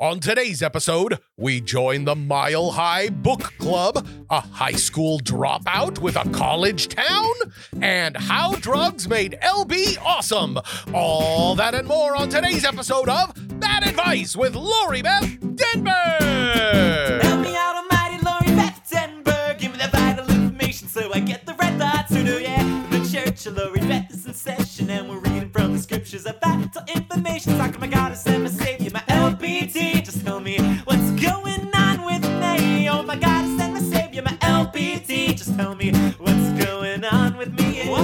On today's episode, we join the Mile High Book Club, a high school dropout with a college town, and how drugs made LB awesome. All that and more on today's episode of Bad Advice with Lori Beth Denberg. Help me out, almighty Lori Beth Denberg. Give me the vital information so I get the right thoughts sooner, yeah. The church of Lori Beth is in session, and we're reading from the scriptures of vital information. Talking my God, and my Savior, my LBT. Just tell me what's going on with me. Oh my God, and my Savior, my LBT. Just tell me what's going on with me. Whoa,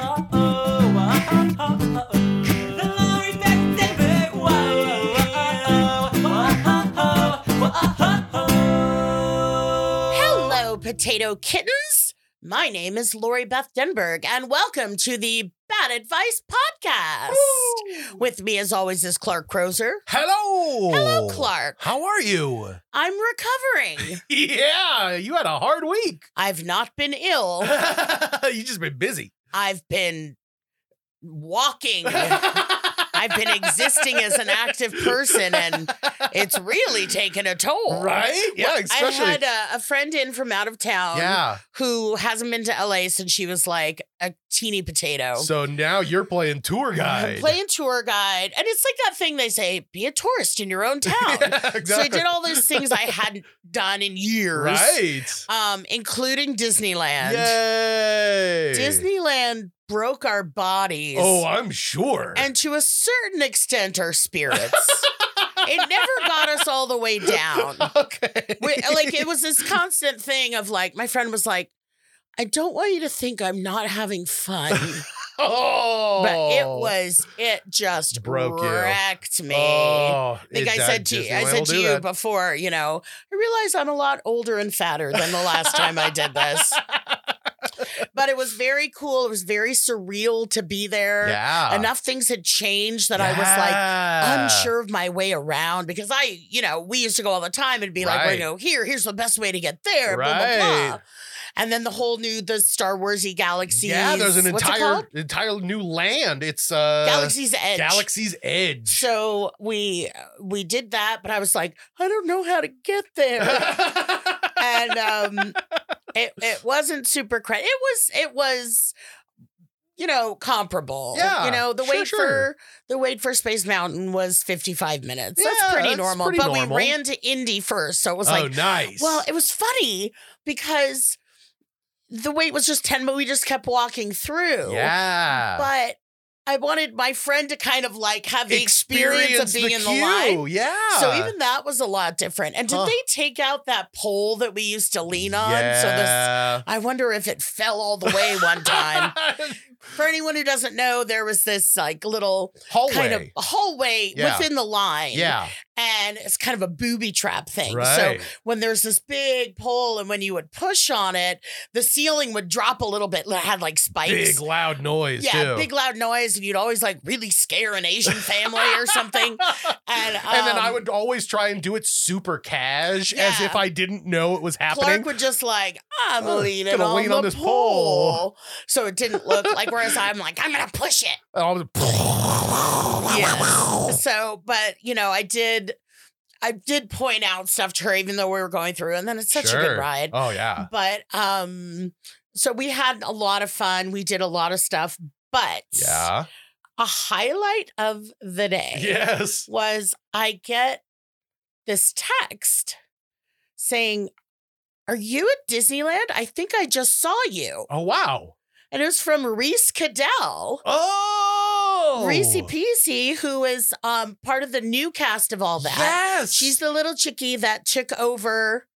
oh, oh, oh. The Lori Beth Denberg. Whoa. Hello, potato kittens. My name is Lori Beth Denberg, and welcome to the Bad Advice Podcast. With me, as always, is Clark Crozer. Hello. Hello, Clark. How are you? I'm recovering. Yeah, you had a hard week. I've not been ill. you just been busy. I've been walking. I've been existing as an active person, and it's really taken a toll. Right? Yeah, I especially. had a, a friend in from out of town yeah. who hasn't been to LA since she was like a teeny potato. So now you're playing tour guide. I'm playing tour guide. And it's like that thing they say, be a tourist in your own town. Yeah, So I did all those things I hadn't done in years. Right. Um, including Disneyland. Yay. Disneyland broke our bodies. Oh, I'm sure. and to a certain extent our spirits. it never got us all the way down. okay. We- like it was this constant thing of like my friend was like, I don't want you to think I'm not having fun. oh. But it was it just Broke you. wrecked me. Oh, I think I said to you, I said to you that. before, you know, I realize I'm a lot older and fatter than the last time I did this. But it was very cool. It was very surreal to be there. Yeah. Enough things had changed that I was like unsure of my way around because I, you know, we used to go all the time and be like, well, Right. you know, here, here's the best way to get there, blah, blah, blah. And then the whole new, the Star Warsy galaxy. Yeah, there's an entire entire new land. It's uh Galaxy's Edge. Galaxy's Edge. So we we did that, but I was like, I don't know how to get there. and um it it wasn't super credit. It was it was you know comparable. Yeah, you know the sure, wait sure. for the wait for Space Mountain was 55 minutes. Yeah, that's pretty that's normal. pretty but normal. we ran to Indy first, so it was oh, like nice. well, it was funny because the wait was just 10 but we just kept walking through. yeah. But I wanted my friend to kind of like have the experience, of being in the queue. line. Yeah. So even that was a lot different. And did Huh. they take out that pole that we used to lean on? So this I wonder if it fell all the way one time. For anyone who doesn't know, there was this like little Hallway. kind of hallway Yeah. within the line. yeah. And it's kind of a booby trap thing. So when there's this big pole and when you would push on it, the ceiling would drop a little bit. It had like spikes. Big loud noise yeah, too. big loud noise, and you'd always like really scare an Asian family or something. And, and then I um, would always try and do it super cash as if I didn't know it was happening. Clark would just like, I'm Oh, leaning on lean the on this pole. pole. So it didn't look like, whereas I'm like, I'm going to push it. And I was- Yeah. so, but, you know, I did, I did point out stuff to her, even though we were going through, and then it's such a good ride. Oh yeah. But, um, so we had a lot of fun. We did a lot of stuff, but Yeah. a highlight of the day Yes. was I get this text saying, Are you at Disneyland? I think I just saw you. Oh wow. And it was from Reece Caddell. Oh. Reece Peasy, who is um part of the new cast of all that. Yes. She's the little chickie that took over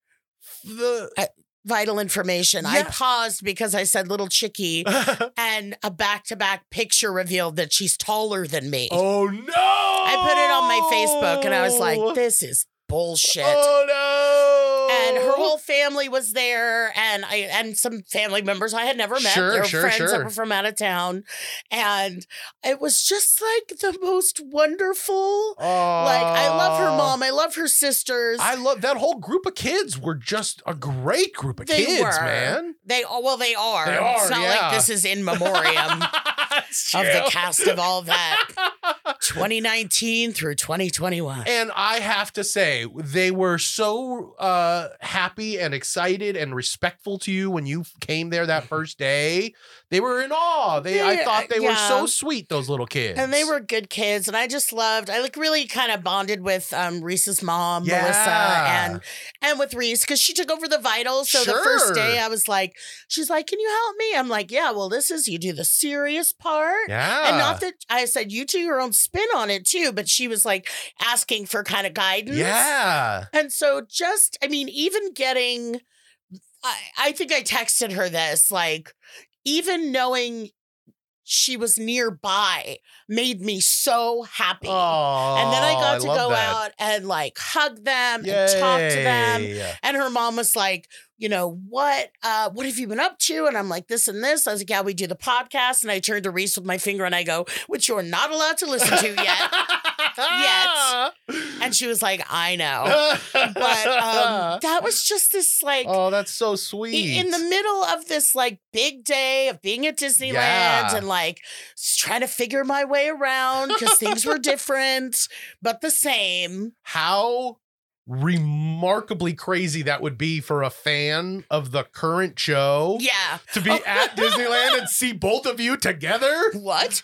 the uh, vital information. I paused because I said little chickie, and a back to back picture revealed that she's taller than me. oh no! I put it on my Facebook and I was like, this is bullshit. Oh no! And her whole family was there and I and some family members I had never met. Sure, they were sure, friends sure. that were from out of town. And it was just like the most wonderful. Like I love her mom. I love her sisters. I love that whole group of kids were just a great group of They kids, were. man. they oh well they are. They are, it's not yeah. like this is in memoriam of the cast of all that. 2019 through 2021. And I have to say, they were so uh, happy and excited and respectful to you when you came there that first day. They were in awe. They, I thought they were so sweet. Those little kids, And they were good kids, and I just loved. I like really kind of bonded with um, Reece's mom, Melissa, and and with Reece because she took over the vitals. So the first day, I was like, she's like, "Can you help me?" I'm like, "Yeah." Well, this is you do the serious part. yeah, And not that I said you do your own spin on it too, but she was like asking for kind of guidance. yeah. And so just, I mean, even getting, I, I think I texted her this, like, even knowing she was nearby made me so happy. Oh, and then I got to go that. out and like hug them and talk to them. And her mom was like, you know, what uh what have you been up to? And I'm like, this and this. I was like, yeah, we do the podcast. And I turned to Reece with my finger and I go, which you're not allowed to listen to yet. Yet. And she was like, I know. But um that was just this like oh, that's so sweet. in the middle of this like big day of being at Disneyland Yeah. and like trying to figure my way around because things were different but the same. how remarkably crazy that would be for a fan of the current show Yeah. to be at Disneyland and see both of you together. What?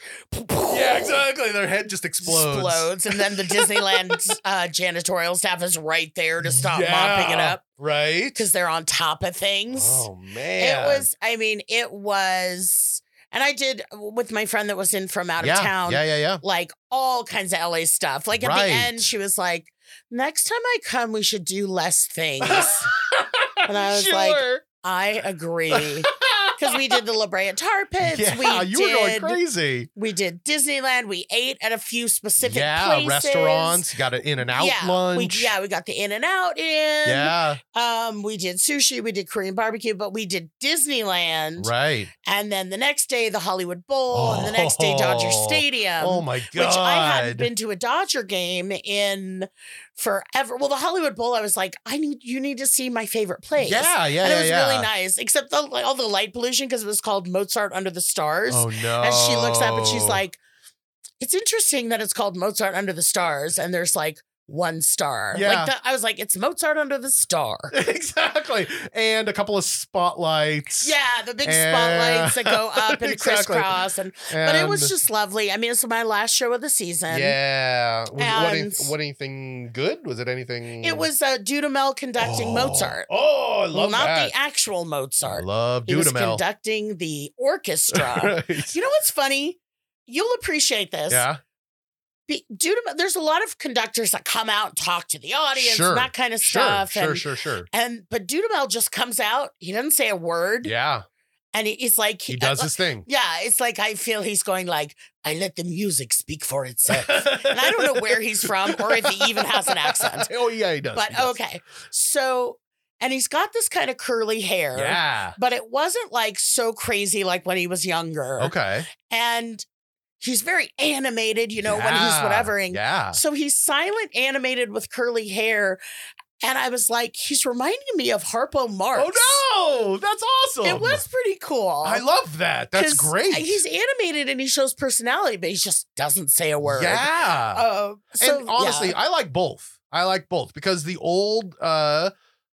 Yeah, exactly. Their head just explodes. Explodes. And then the Disneyland uh, janitorial staff is right there to stop mopping it up Right? because they're on top of things. Oh man. It was, I mean, it was, and I did with my friend that was in from out yeah, of town. Yeah, yeah, yeah. like all kinds of LA stuff. Like at Right. the end, she was like, "Next time I come, we should do less things." and I was like, "I agree." Because we did the La Brea Tar Pits. yeah, we you did, were going crazy. We did Disneyland. We ate at a few specific Yeah, places. restaurants. Got an in and out yeah, lunch. We, yeah, we got the In and Out in. Yeah, Um, we did sushi. We did Korean barbecue, but we did Disneyland. right. And then the next day, the Hollywood Bowl, and the next day, Dodger Oh, Stadium. oh my god. which I hadn't been to a Dodger game in forever. Well, the Hollywood Bowl, I was like, I need you need to see my favorite place. Yeah, yeah, and yeah, it was yeah. really nice, except the like, all the light pollution because it was called Mozart Under the Stars. Oh no. And she looks up and she's like, "It's interesting that it's called Mozart Under the Stars, and there's like one star. Yeah. Like the, I was like, it's Mozart Under the Star. exactly. And a couple of spotlights. Yeah, the big And- spotlights that go up and Exactly. crisscross, and but it was just lovely. I mean, it's my last show of the season. yeah. Was, what, any- what anything good? Was it anything? It was uh, Dudamel conducting Oh. Mozart. Oh, I love well, not that. the actual I Mozart. love he was Dudamel. conducting the orchestra. Right. you know what's funny? You'll appreciate this. Yeah. Be, Dudamel, there's a lot of conductors that come out and talk to the audience Sure. and that kind of Sure. stuff. Sure. and, Sure. Sure. and but Dudamel just comes out. He doesn't say a word. Yeah. And he- he's like He does uh, his thing. Yeah, it's like I feel he's going like, I let the music speak for itself. and I don't know where he's from or if he even has an accent. Oh yeah, he does. But he does. okay. So and he's got this kind of curly hair. Yeah. But it wasn't like so crazy like when he was younger. Okay. And he's very animated, you know, when he's Yeah. whatevering. Yeah. So he's silent animated with curly hair. And I was like, he's reminding me of Harpo Marx. Oh no, that's awesome. It was pretty cool. I love that. That's great. He's animated and he shows personality, but he just doesn't say a word. Yeah. Uh, so and honestly, yeah. I like both. I like both because the old uh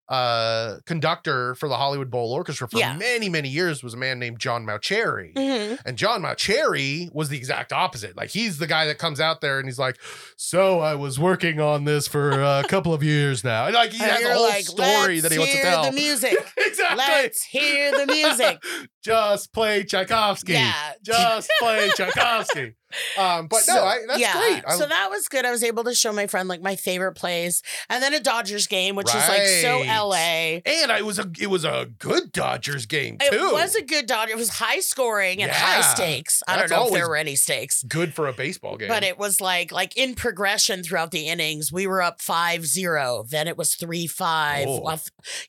uh conductor for the Hollywood Bowl Orchestra for Yeah. many many years was a man named John Mauceri. Mhm. And John Mauceri was the exact opposite. Like he's the guy that comes out there and he's like, "So I was working on this for a couple of years now." And like he And has a whole like, story that he wants to hear tell. The music. exactly. Let's hear the music. Just play Tchaikovsky. Yeah. Just play Tchaikovsky. Um, but no, I, that's yeah, great. I, so that was good. I was able to show my friend like my favorite plays, and then a Dodgers game, which is like so LA. and I was a it was a good Dodgers game too. It was a good Dodger. It was high scoring and high stakes. I That's don't know if there were any stakes. good for a baseball game. But it was like like in progression throughout the innings, we were up 5-0, then it was 3-5, Oh.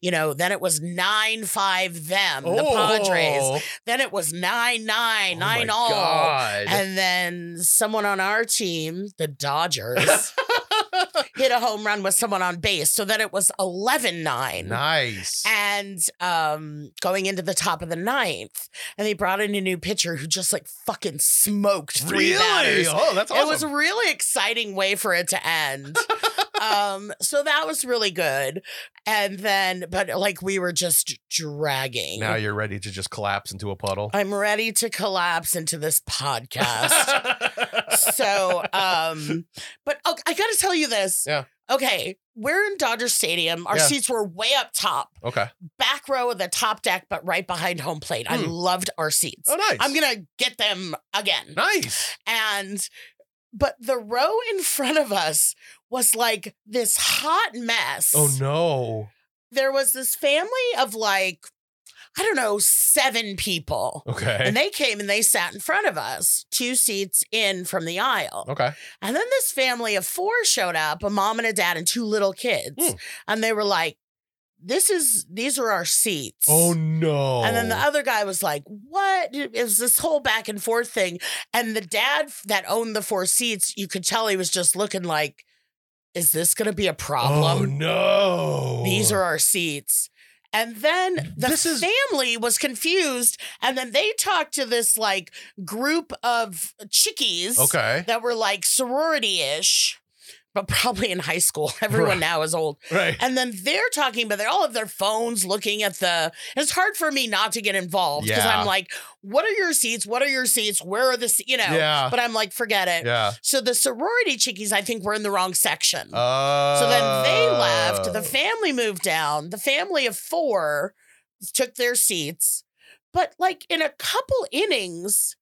you know, then it was 9-5 them, the Padres. Oh, Then it was 9-9, oh 9 my all. God. And then someone on our team, the Dodgers, hit a home run with someone on base. So then it was 11-9. nice. And um, going into the top of the ninth, and they brought in a new pitcher who just like fucking smoked three really? batters. Oh, that's awesome. It was a really exciting way for it to end. um, so that was really good. And then, but like we were just dragging. now you're ready to just collapse into a puddle. I'm ready to collapse into this podcast. so, um, but oh, I got to tell you this. Yeah. Okay, we're in Dodger Stadium. Our Yeah. seats were way up top, okay. back row of the top deck, but right behind home plate. I Hmm. loved our seats. Oh, nice. I'm gonna get them again. Nice. And but the row in front of us was like this hot mess. Oh no. There was this family of like, I don't know, seven people. Okay. And they came and they sat in front of us, two seats in from the aisle. okay. And then this family of four showed up a mom and a dad and two little kids. Hmm. And they were like, this is, these are our seats. Oh no. And then the other guy was like, "What is this whole back and forth thing. And the dad that owned the four seats, you could tell he was just looking like, Is this going to be a problem? Oh no. These are our seats. And then the This is- family was confused. And then they talked to this like group of chickies Okay. that were like sorority ish, but probably in high school. Everyone Right. now is old. Right. And then they're talking, but they're all have their phones looking at the. It's hard for me not to get involved because Yeah. I'm like, what are your seats? What are your seats? Where are the, se-" you know? Yeah. But I'm like, forget it. Yeah. So the sorority chickies, I think, were in the wrong section. Uh, so then they left. The family moved down. The family of four took their seats. But like in a couple innings,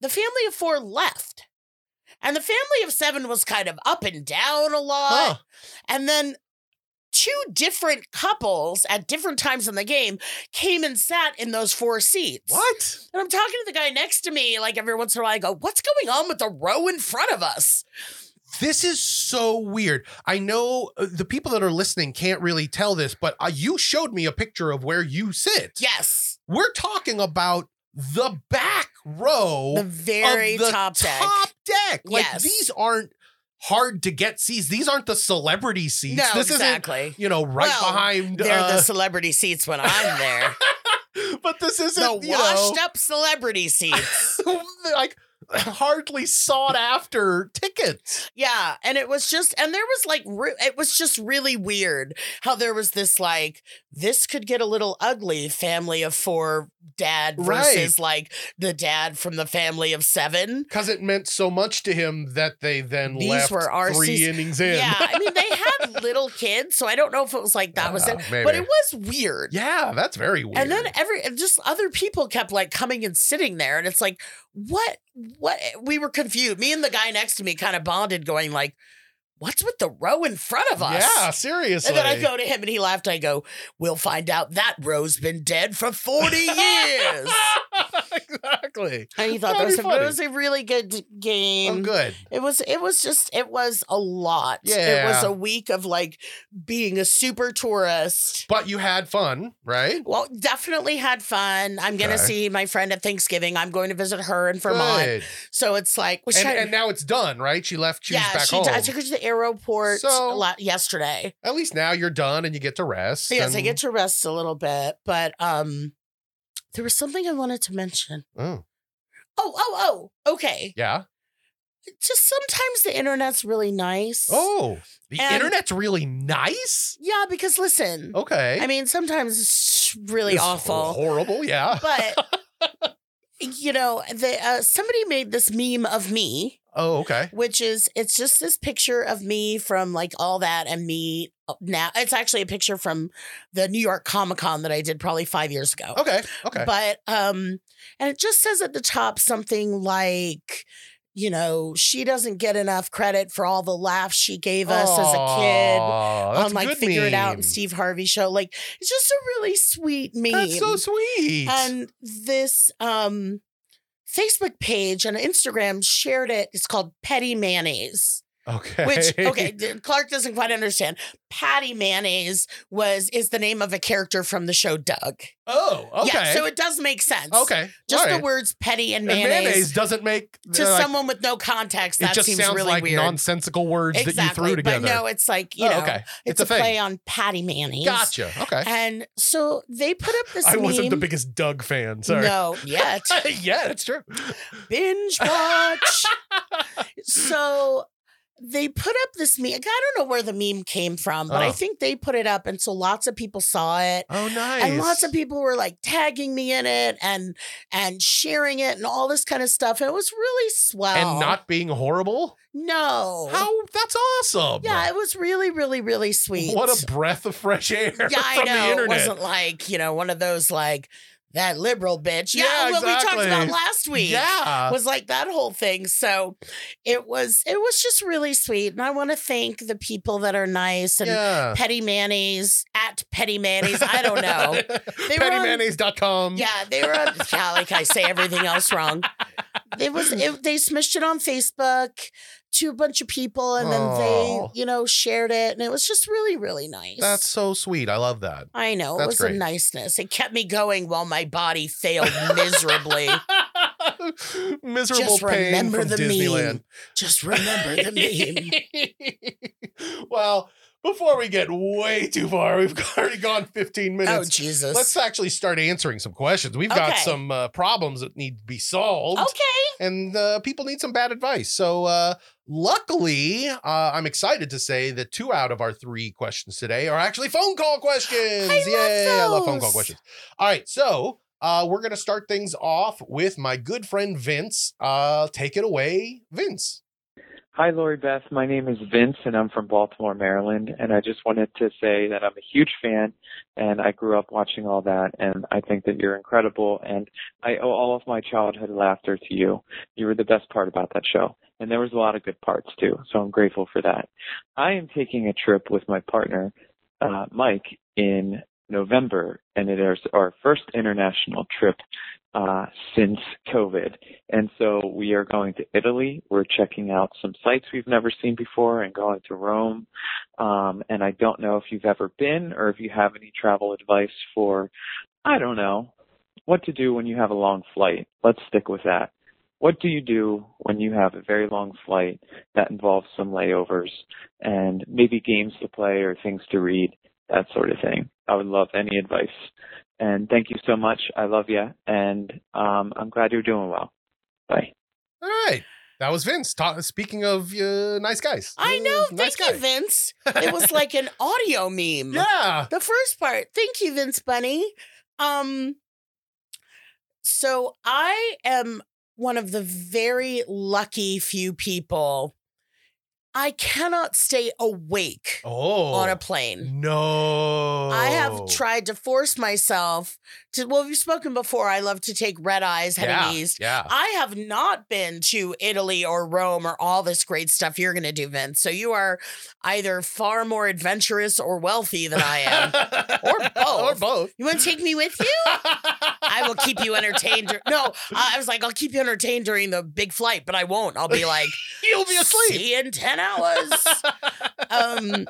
the family of four left. And the family of seven was kind of up and down a lot. Huh. And then two different couples at different times in the game came and sat in those four seats. What? And I'm talking to the guy next to me, like every once in a while, I go, What's going on with the row in front of us? This is so weird. I know uh, the people that are listening can't really tell this, but uh, you showed me a picture of where you sit. Yes. We're talking about the back row The very the top deck. Top deck. Like Yes. these aren't hard to get seats. These aren't the celebrity seats. No, this exactly. you know, right Well, behind. They're uh, the celebrity seats when I'm there. but this isn't the washed know, up celebrity seats. like hardly sought after tickets. Yeah, and it was just, and there was like, re- it was just really weird how there was this like, this could get a little ugly family of four dad versus like the dad from the family of seven. Because it meant so much to him that they then These left were our three innings in. Yeah, I mean, they had little kids, so I don't know if it was like that was ah, it, maybe. but it was weird. Yeah, that's very weird. And then every just other people kept like coming and sitting there, and it's like, what? What? We were confused. Me and the guy next to me kind of bonded, going like, "What's with the row in front of us?" yeah, seriously. And then I go to him, and he laughed. I go, "We'll find out that row's been dead for forty years." exactly. and he thought that was a, funny. it was a really good game. Oh, good. It was it was just it was a lot. Yeah. It was a week of like being a super tourist. But you had fun, right? Well, definitely had fun. I'm gonna Okay. see my friend at Thanksgiving. I'm going to visit her in Vermont. Good. So it's like And, I, and now it's done, right? She left. She yeah, was back she home. I took her to the airport So- a lot yesterday. At least now you're done and you get to rest. Yes, I get to rest a little bit, but um there was something I wanted to mention. Oh, Oh, oh, oh, okay. yeah. Just sometimes the internet's really nice. Oh, the And- internet's really nice. Yeah, because listen, Okay. I mean, sometimes it's really It's awful. Horrible. Yeah. But you know, the uh, somebody made this meme of me, oh, okay. which is it's just this picture of me from like all that and me uh, now. It's actually a picture from the New York Comic Con that I did probably five years ago. Okay. Okay. But um, and it just says at the top something like you know, she doesn't get enough credit for all the laughs she gave us as a kid on like Figure It Out and. Steve Harvey show. Like it's just a really sweet meme. That's so sweet. And this um Facebook page and Instagram shared it. It's called Petty Mayonnaise. Okay. Which okay, Clark doesn't quite understand. Patty Mayonnaise was is the name of a character from the show Doug. Oh, okay. Yeah, so it does make sense. okay. Just all the words petty and And mayonnaise, mayonnaise doesn't make to like, someone with no context. It That just seems sounds really like weird. nonsensical words exactly, that you threw together. but no, it's like you Oh, know, okay. it's, It's a a, play on patty mayonnaise. Gotcha. Okay. And so they put up this. I wasn't the biggest Doug fan. Sorry. No, yet yeah, that's true. binge watch. so they put up this meme. I don't know where the meme came from, but Oh. I think they put it up, and so lots of people saw it. Oh, nice. And lots of people were like tagging me in it and and sharing it and all this kind of stuff. It was really swell. and not being horrible. no. How? That's awesome. Yeah, it was really, really, really sweet. What a breath of fresh air yeah, I know. It wasn't like you know one of those like that liberal bitch. Yeah, Yeah, what we talked exactly. about last week. yeah. was like that whole thing. So it was it was just really sweet. And I want to thank the people that are nice and yeah. petty mayonnaise at petty mayonnaise. I don't know. They PettyMayonnaise.com. Yeah, they were on yeah, like I say everything else wrong. It was it, they smished it on Facebook to a bunch of people and then Aw. they, you know, shared it and it was just really, really nice. That's so sweet. I love that. I know. It that's was great. a niceness. It kept me going while my body failed miserably. Miserable Just pain remember from the Disneyland. meme. Just remember the meme. well, before we get way too far, we've already gone 15 minutes. Oh minutes. Jesus. Let's actually start answering some questions. We've got Okay. some uh, problems that need to be solved. okay. and uh, people need some bad advice. So, uh, luckily, uh, I'm excited to say that two out of our three questions today are actually phone call questions. I love Yay! I love phone call questions. All right, so uh, we're gonna start things off with my good friend Vince. Uh, take it away, Vince. Hi, Lori Beth. My name is Vince, and I'm from Baltimore, Maryland. And I just wanted to say that I'm a huge fan, and I grew up watching all that, and I think that you're incredible. And I owe all of my childhood laughter to you. You were the best part about that show, and there was a lot of good parts too. So I'm grateful for that. I am taking a trip with my partner, uh, Mike, in November, and it is our first international trip uh, since COVID. And so we are going to Italy. We're checking out some sites we've never seen before and going to Rome. Um, and I don't know if you've ever been or if you have any travel advice for, I don't know, what to do when you have a long flight. Let's stick with that. What do you do when you have a very long flight that involves some layovers and maybe games to play or things to read, that sort of thing? I would love any advice. And thank you so much. I love you, and um, I'm glad you're doing well. Bye. All right. That was Vince. Ta- speaking of uh, nice guys. I Uh, know. nice Thank you, guy. Vince. It was like an audio meme. Yeah. The first part. Thank you, Vince Bunny. Um so I am one of the very lucky few people I cannot stay awake Oh. on a oh, plane. No. I have tried to force myself to well, we've spoken before. I love to take red eyes heading yeah, east. Yeah. I have not been to Italy or Rome or all this great stuff you're going to do, Vince. So you are either far more adventurous or wealthy than I am. Or both. or both. You want to take me with you? I will keep you entertained. No, I was like, I'll keep you entertained during the big flight, but I won't. I'll be like, You'll be asleep. See you in 10 hours. um,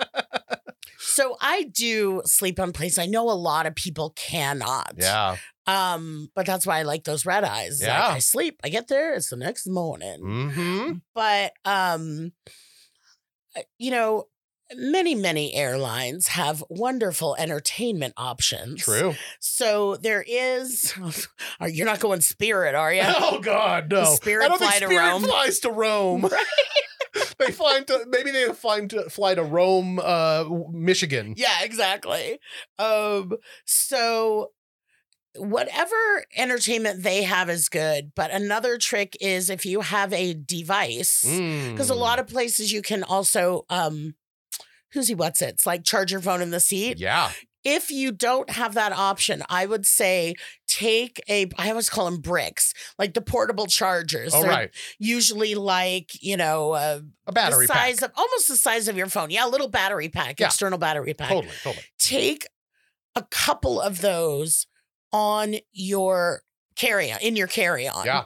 so I do sleep on planes. I know a lot of people cannot. Yeah. Um, but that's why I like those red eyes. Like, Yeah. I sleep. I get there. It's the next morning. Mm-hmm. But um, uh, you know, many many airlines have wonderful entertainment options. True. So there is. Are you're not going Spirit, are you? Oh God, no! Spirit I don't fly think to Spirit Rome. flies to Rome. they fly to maybe they fly to fly to Rome, uh, Michigan. Yeah, exactly. Um, so whatever entertainment they have is good, but another trick is if you have a device, because a Mm. lot of places you can also um who's he what's it? It's like charge your phone in the seat. Yeah. If you don't have that option, I would say take a, I always call them bricks, like the portable chargers. They're right. Usually like, you know, uh, A battery the size pack. of almost the size of your phone. Yeah, a little battery pack, Yeah. external battery pack. Totally, totally. Take a couple of those on your carry on in your carry on. Yeah.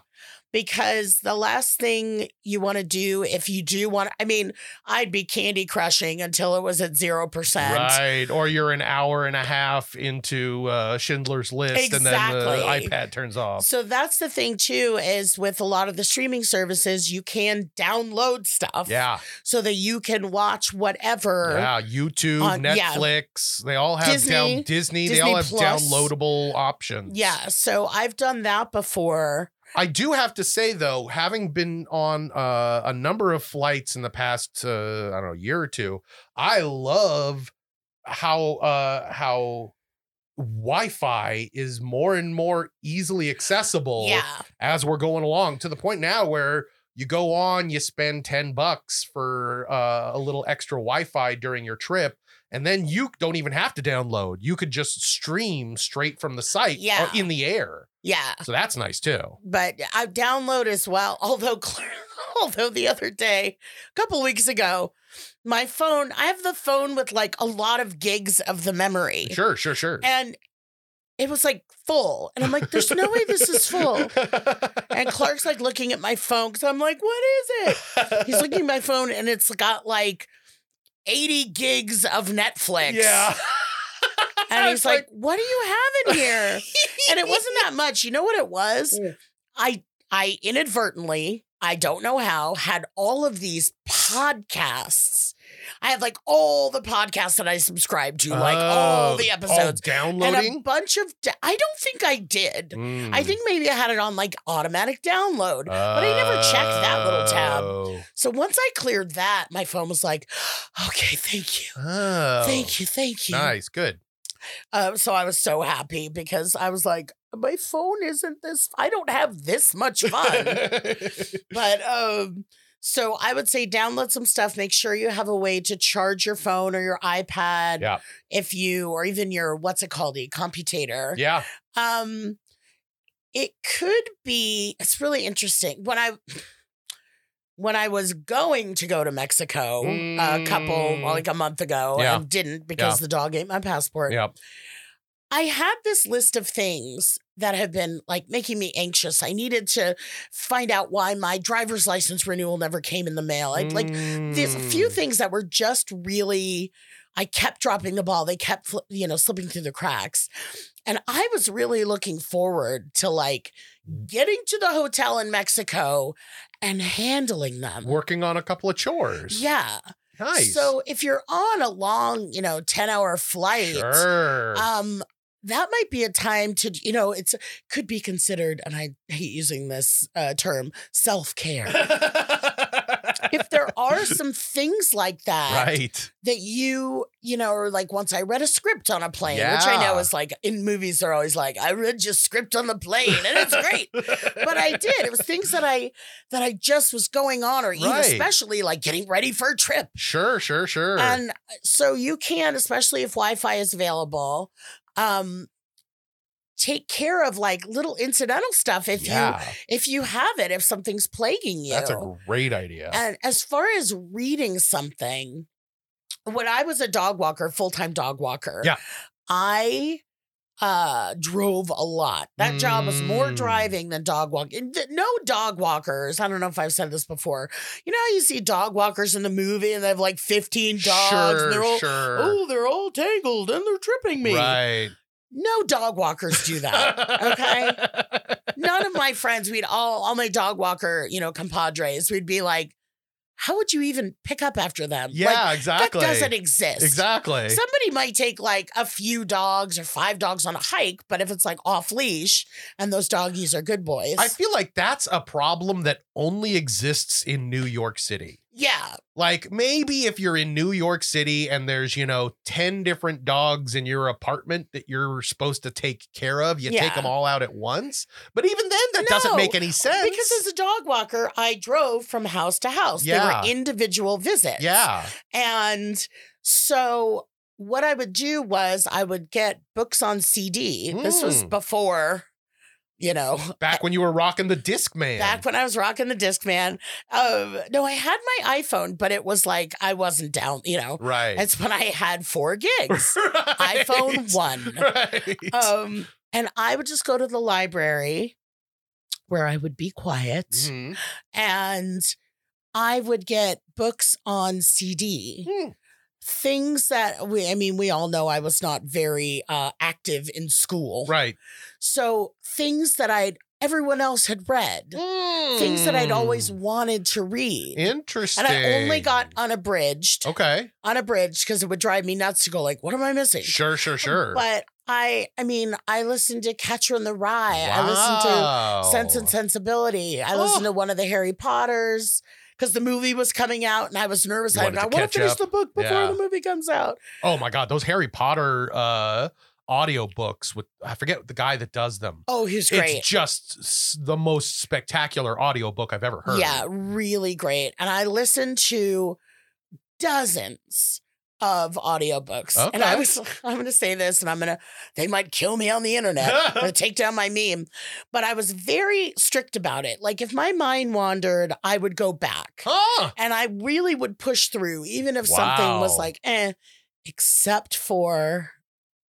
Because the last thing you want to do if you do want I mean, I'd be candy crushing until it was at 0%. Right. Or you're an hour and a half into uh, Schindler's List and then the iPad turns off. So that's the thing too is with a lot of the streaming services you can download stuff Yeah. so that you can watch whatever Yeah. YouTube, on- yeah. Netflix, they all have Disney, down Disney, they all have Plus. downloadable options. Yeah, so I've done that before. I do have to say though, having been on uh, a number of flights in the past uh, I don't know year or two, I love how uh, how Wi-Fi is more and more easily accessible Yeah. as we're going along to the point now where you go on, you spend 10 bucks for uh, a little extra Wi-Fi during your trip, and then you don't even have to download. You could just stream straight from the site Yeah. in the air. Yeah. So that's nice too. But I download as well. Although although the other day, a couple weeks ago, my phone, I have the phone with like a lot of gigs of the memory. Sure, sure, sure. And it was like full. And I'm like, there's no way this is full. And Clark's like looking at my phone because I'm like, what is it? He's looking at my phone and it's got like 80 gigs of Netflix. Yeah. And he's It's like, what do you have in here? and it wasn't that much. You know what it was? Yeah. I I inadvertently, I don't know how, had all of these podcasts. I have like all the podcasts that I subscribe to, like all Oh, the episodes. and a bunch of da- I don't think I did. I Mm. think maybe I had it on like automatic download. but I never checked that little tab. Oh. So once I cleared that, my phone was like, okay, thank you. Oh. Thank you, thank you. Nice, good. Uh, so I was so happy because I was like, my phone isn't this. I don't have this much fun. but um, so I would say download some stuff. Make sure you have a way to charge your phone or your iPad. Yeah. If you or even your what's it called, a computator. yeah. Um, it could be. It's really interesting when I. When I was going to go to Mexico a couple, Mm. like a month ago, Yeah. and didn't because the dog ate my passport. Yep. I had this list of things that have been like making me anxious. I needed to find out why my driver's license renewal never came in the mail. I like there's a few Mm. things that were just really I kept dropping the ball. They kept you know slipping through the cracks. And I was really looking forward to like getting to the hotel in Mexico and handling them. working on a couple of chores. Yeah. Nice. So if you're on a long, you know, 10 hour flight, sure. um that might be a time to you know it's could be considered and i hate using this uh, term self-care if there are some things like that right. that you you know or like once i read a script on a plane which i know is like in movies they're always like i read your script on the plane and it's great but i did it was things that i that i just was going on or even Right. especially like getting ready for a trip Sure, sure, sure. and uh, so you can, especially if Wi-Fi is available, um, take care of like little incidental stuff if yeah, you if you have it, if something's plaguing you. that's a great idea. and as far as reading something, when I was a dog walker, full-time dog walker, Yeah. I uh drove a lot. That job was more Mm. driving than dog walking. No dog walkers. I don't know if I've said this before. You know how you see dog walkers in the movie and they have like 15 dogs sure, and they're all sure. oh, they're all tangled and they're tripping me. Right. No dog walkers do that. okay. None of my friends, we'd all all my dog walker, you know, compadres, we'd be like, how would you even pick up after them? Yeah, Like, exactly. That doesn't exist. Exactly. Somebody might take like a few dogs or five dogs on a hike, but if it's like off leash and those doggies are good boys, I feel like that's a problem that only exists in New York City. Yeah, Like maybe if you're in New York City and there's, you know, 10 different dogs in your apartment that you're supposed to take care of, you take them all out at once. But even then, that doesn't make any sense. because as a dog walker, I drove from house to house. Yeah. They were individual visits. yeah. And so what I would do was I would get books on CD. This was Mm. before, you know, Back when you were rocking the disc man. back when I was rocking the Discman. Um, no, I had my iPhone, but it was like I wasn't down, you know. right. It's when I had four gigs. Right. iPhone one. Right. Um, and I would just go to the library where I would be quiet Mhm. and I would get books on CD. Hmm. Things that we, I mean, we all know I was not very uh, active in school. Right. So things that I'd, everyone else had read, things that I'd always Mm. wanted to read. Interesting. And I only got unabridged, Okay. unabridged because it would drive me nuts to go like, what am I missing? Sure, sure, sure. But I, I mean, I listened to Catcher in the Rye. I listened to Sense and Sensibility. I Oh. listened to one of the Harry Potters because the movie was coming out and I was nervous. I, I want to finish up. the book before Yeah. the movie comes out. Oh my god, those Harry Potter uh audiobooks with I forget the guy that does them. Oh, he's great. It's just the most spectacular audiobook I've ever heard. Yeah, really great. And I listened to dozens of audiobooks. And I was I'm gonna say this and I'm gonna they might kill me on the internet. I'm gonna take down my meme. But I was very strict about it. Like if my mind wandered, I would go back. Huh. And I really would push through, even if something was like, eh, except for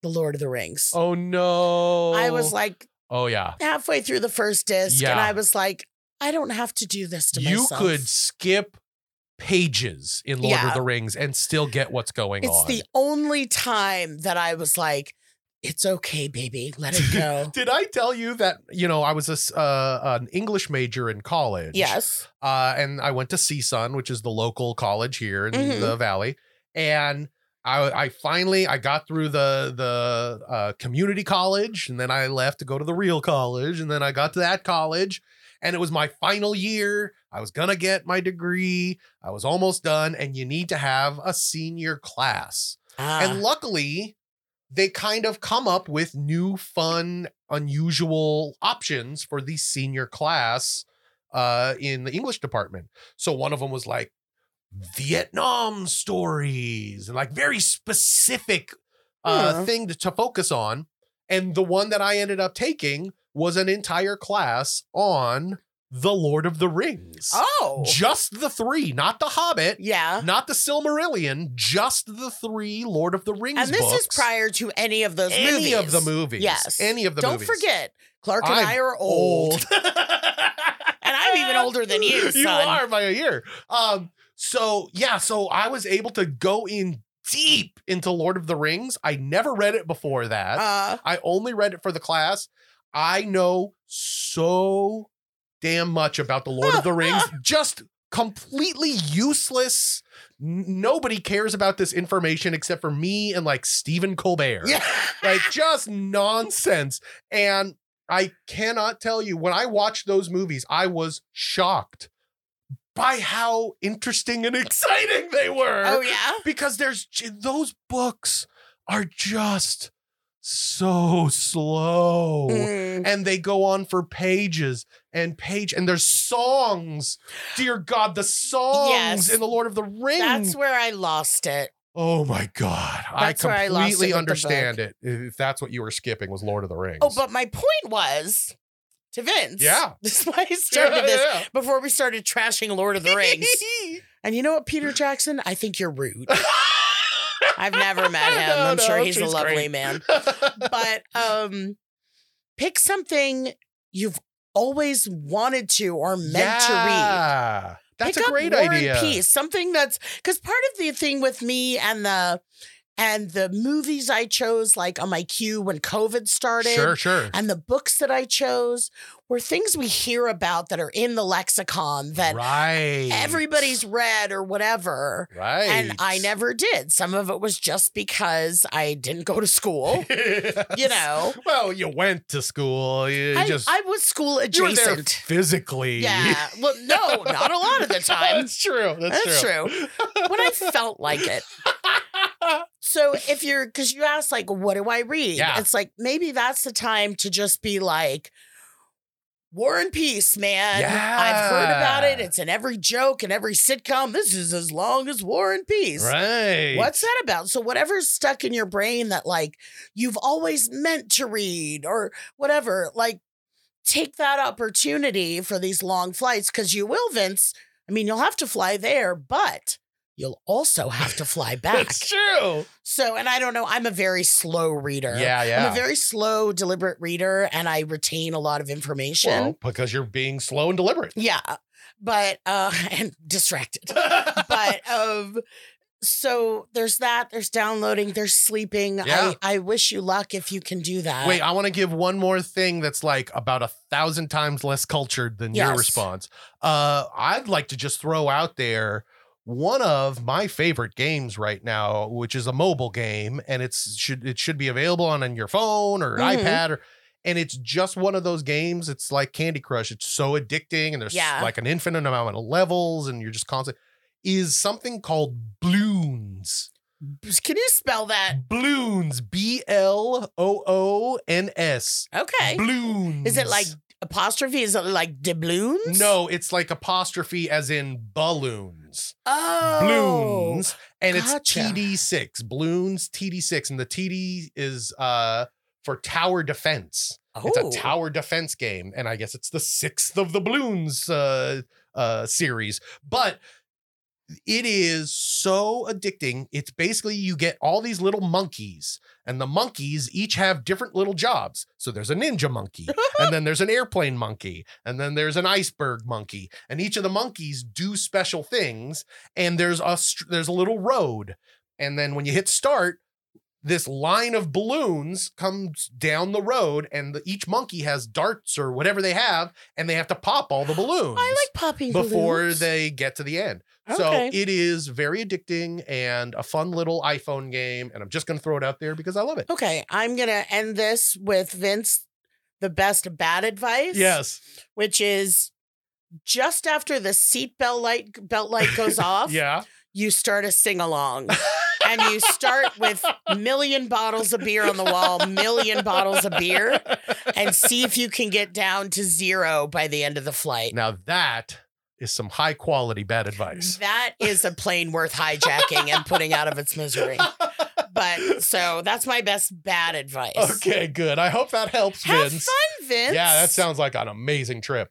The Lord of the Rings. Oh no. I was like Oh yeah. halfway through the first disc, and I was like, I don't have to do this to You myself. You could skip pages in Lord Yeah. of the Rings and still get what's going It's on. It's the only time that I was like, it's okay, baby, let it go. Did I tell you that you know I was a, uh, an English major in college? yes. uh, and I went to CSUN, which is the local college here in Mhm. the valley, and I, I finally I got through the the uh, community college, and then I left to go to the real college, and then I got to that college, and it was my final year. I was gonna get my degree. I was almost done, and you need to have a senior class. Ah, And luckily, they kind of come up with new, fun, unusual options for the senior class uh, in the English department. So one of them was like Vietnam stories and like very specific uh, Hmm. thing to, to focus on. And the one that I ended up taking was an entire class on the Lord of the Rings. oh, Just the three, not the Hobbit, yeah. not the Silmarillion, just the three Lord of the Rings And this books. is prior to any of those any movies. Any of the movies. Yes. Any of the movies. Don't forget, Clark and I'm I are old. Old. and I'm even older than you, You are by a year. Um, so yeah, so I was able to go in deep into Lord of the Rings. I never read it before that. Uh, I only read it for the class. I know so damn much about the Lord of the Rings. Just completely useless. Nobody cares about this information except for me and like Stephen Colbert. yeah. Like just nonsense. And I cannot tell you when I watched those movies, I was shocked by how interesting and exciting they were oh yeah. because there's those books are just so slow Mm. and they go on for pages and page and there's songs dear god the songs Yes. in the lord of the rings That's where I lost it. oh my god That's i where I lost it completely understand it if that's what you were skipping was lord of the rings Oh, but my point was to Vince. Yeah. This is why I started this Yeah. before we started trashing Lord of the Rings. and you know what, Peter Jackson? I think you're rude. I've never met him. No, I'm no, sure he's a lovely great. man. But um pick something you've always wanted to or meant to read. Yeah. That's Pick a up great War and idea. Peace, something that's because part of the thing with me and the and the movies I chose, like on my queue when COVID started, Sure, sure. and the books that I chose were things we hear about that are in the lexicon that right. everybody's read or whatever. right. And I never did. Some of it was just because I didn't go to school. you know. Well, you went to school. You I, just I was school you were there adjacent. physically. Yeah. Well, no, not a lot of the time. That's true. That's, That's true. When I felt like it. So if you're, because you asked, like, what do I read? Yeah. It's like maybe that's the time to just be like, War and Peace, man. I've heard about it. It's in every joke and every sitcom. This is as long as War and Peace. Right. What's that about? So whatever's stuck in your brain that like you've always meant to read or whatever, like take that opportunity for these long flights because you will, Vince. I mean, you'll have to fly there, but you'll also have to fly back. That's true. So, and I don't know, I'm a very slow reader. Yeah, yeah. I'm a very slow, deliberate reader, and I retain a lot of information. Well, because you're being slow and deliberate. yeah, but uh, and distracted. but um, so there's that. There's downloading. There's sleeping. Yeah. I I wish you luck if you can do that. Wait, I want to give one more thing that's like about a thousand times less cultured than your response. Uh, I'd like to just throw out there one of my favorite games right now, which is a mobile game, and it's should it should be available on, on your phone or an Mhm. iPad or. And it's just one of those games. It's like Candy Crush. It's so addicting, and there's Yeah. like an infinite amount of levels, and you're just constant. Is something called Bloons. Can you spell that? Bloons. B L O O N S. Okay. Bloons. Is it like apostrophe? Is like doubloons? No, it's like apostrophe as in balloons. Oh. Bloons. And gotcha. it's TD6. Bloons TD6. And the TD is uh for tower defense. It's Oh. a tower defense game. And I guess it's the sixth of the balloons uh uh series. But it is so addicting. It's basically you get all these little monkeys, and the monkeys each have different little jobs. So there's a ninja monkey, and then there's an airplane monkey, and then there's an iceberg monkey, and each of the monkeys do special things. And there's a there's a little road, and then when you hit start, this line of balloons comes down the road, and the, each monkey has darts or whatever they have, and they have to pop all the balloons I like popping before balloons. they get to the end. So it is very addicting and a fun little iPhone game. And I'm just going to throw it out there because I love it. Okay, I'm gonna end this with Vince, the best bad advice. Yes. which is just after the seatbelt light belt light goes off. Yeah. you start a sing along. and you start with million bottles of beer on the wall, million bottles of beer, and see if you can get down to zero by the end of the flight. Now that is some high quality bad advice. That is a plane worth hijacking and putting out of its misery. But so that's my best bad advice. Okay, good. I hope that helps, Have Vince. fun, Vince. Yeah, that sounds like an amazing trip.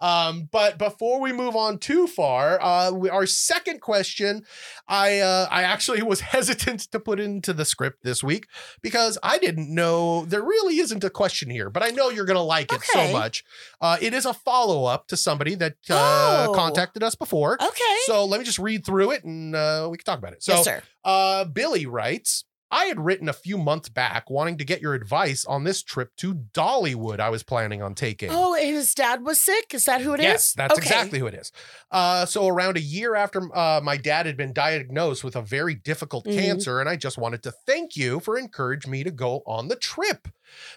Um, but before we move on too far, uh, we, our second question, I uh, I actually was hesitant to put into the script this week because I didn't know there really isn't a question here, but I know you're gonna like it so much. Uh, it is a follow up to somebody that uh, Oh. contacted us before. Okay. So let me just read through it and uh, we can talk about it. So yes, sir. uh, Billy writes, I had written a few months back wanting to get your advice on this trip to Dollywood I was planning on taking. Oh, his dad was sick. Is that who it is? yes, that's Okay. exactly who it is. Uh, so around a year after uh, my dad had been diagnosed with a very difficult Mhm. cancer, and I just wanted to thank you for encouraging me to go on the trip.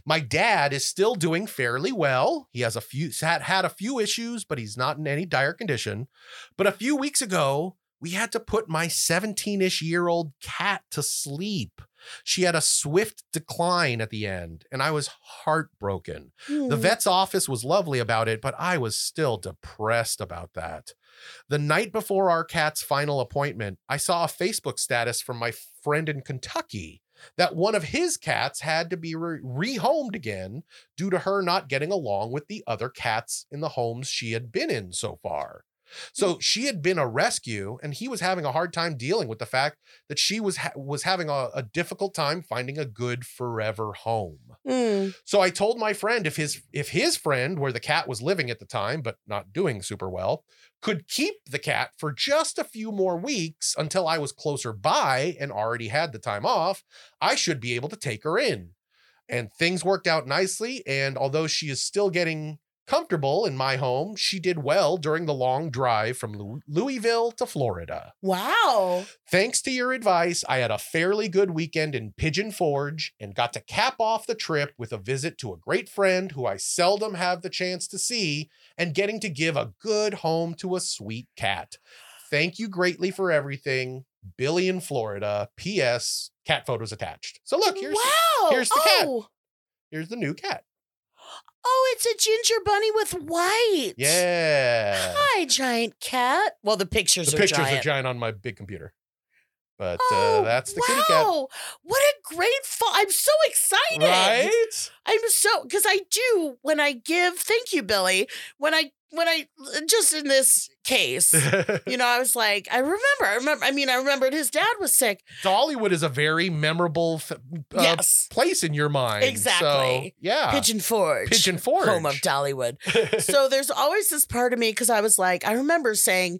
My dad is still doing fairly well. He has a few had had a few issues, but he's not in any dire condition. But a few weeks ago, we had to put my 17-ish year old cat to sleep. She had a swift decline at the end, and I was heartbroken. The Hmm. vet's office was lovely about it, but I was still depressed about that. The night before our cat's final appointment, I saw a Facebook status from my friend in Kentucky that one of his cats had to be re- rehomed again due to her not getting along with the other cats in the homes she had been in so far. So she had been a rescue, and he was having a hard time dealing with the fact that she was ha- was having a, a difficult time finding a good forever home. Hmm. So I told my friend if his if his friend, where the cat was living at the time but not doing super well, could keep the cat for just a few more weeks until I was closer by and already had the time off, I should be able to take her in. And things worked out nicely. And although she is still getting comfortable in my home, she did well during the long drive from Louisville to Florida. Wow. Thanks to your advice, I had a fairly good weekend in Pigeon Forge and got to cap off the trip with a visit to a great friend who I seldom have the chance to see and getting to give a good home to a sweet cat. Thank you greatly for everything. Billy in Florida. P.S. Cat photos attached. So look, here's wow. here's the cat. oh. here's the new cat. Oh, it's a ginger bunny with white. Yeah. Hi, giant cat. Well, the pictures The are pictures giant. are giant on my big computer. But Oh, uh, that's the wow. kitty cat. What a great fall. I'm so excited. Right? I'm so because I do when I give thank you, Billy. When I when I just in this case, you know, I was like, I remember, I remember, I mean, I remembered his dad was sick. Dollywood is a very memorable uh, yes. place in your mind. Exactly. So, yeah. Pigeon Forge. Pigeon Forge. Home of Dollywood. so there's always this part of me because I was like, I remember saying,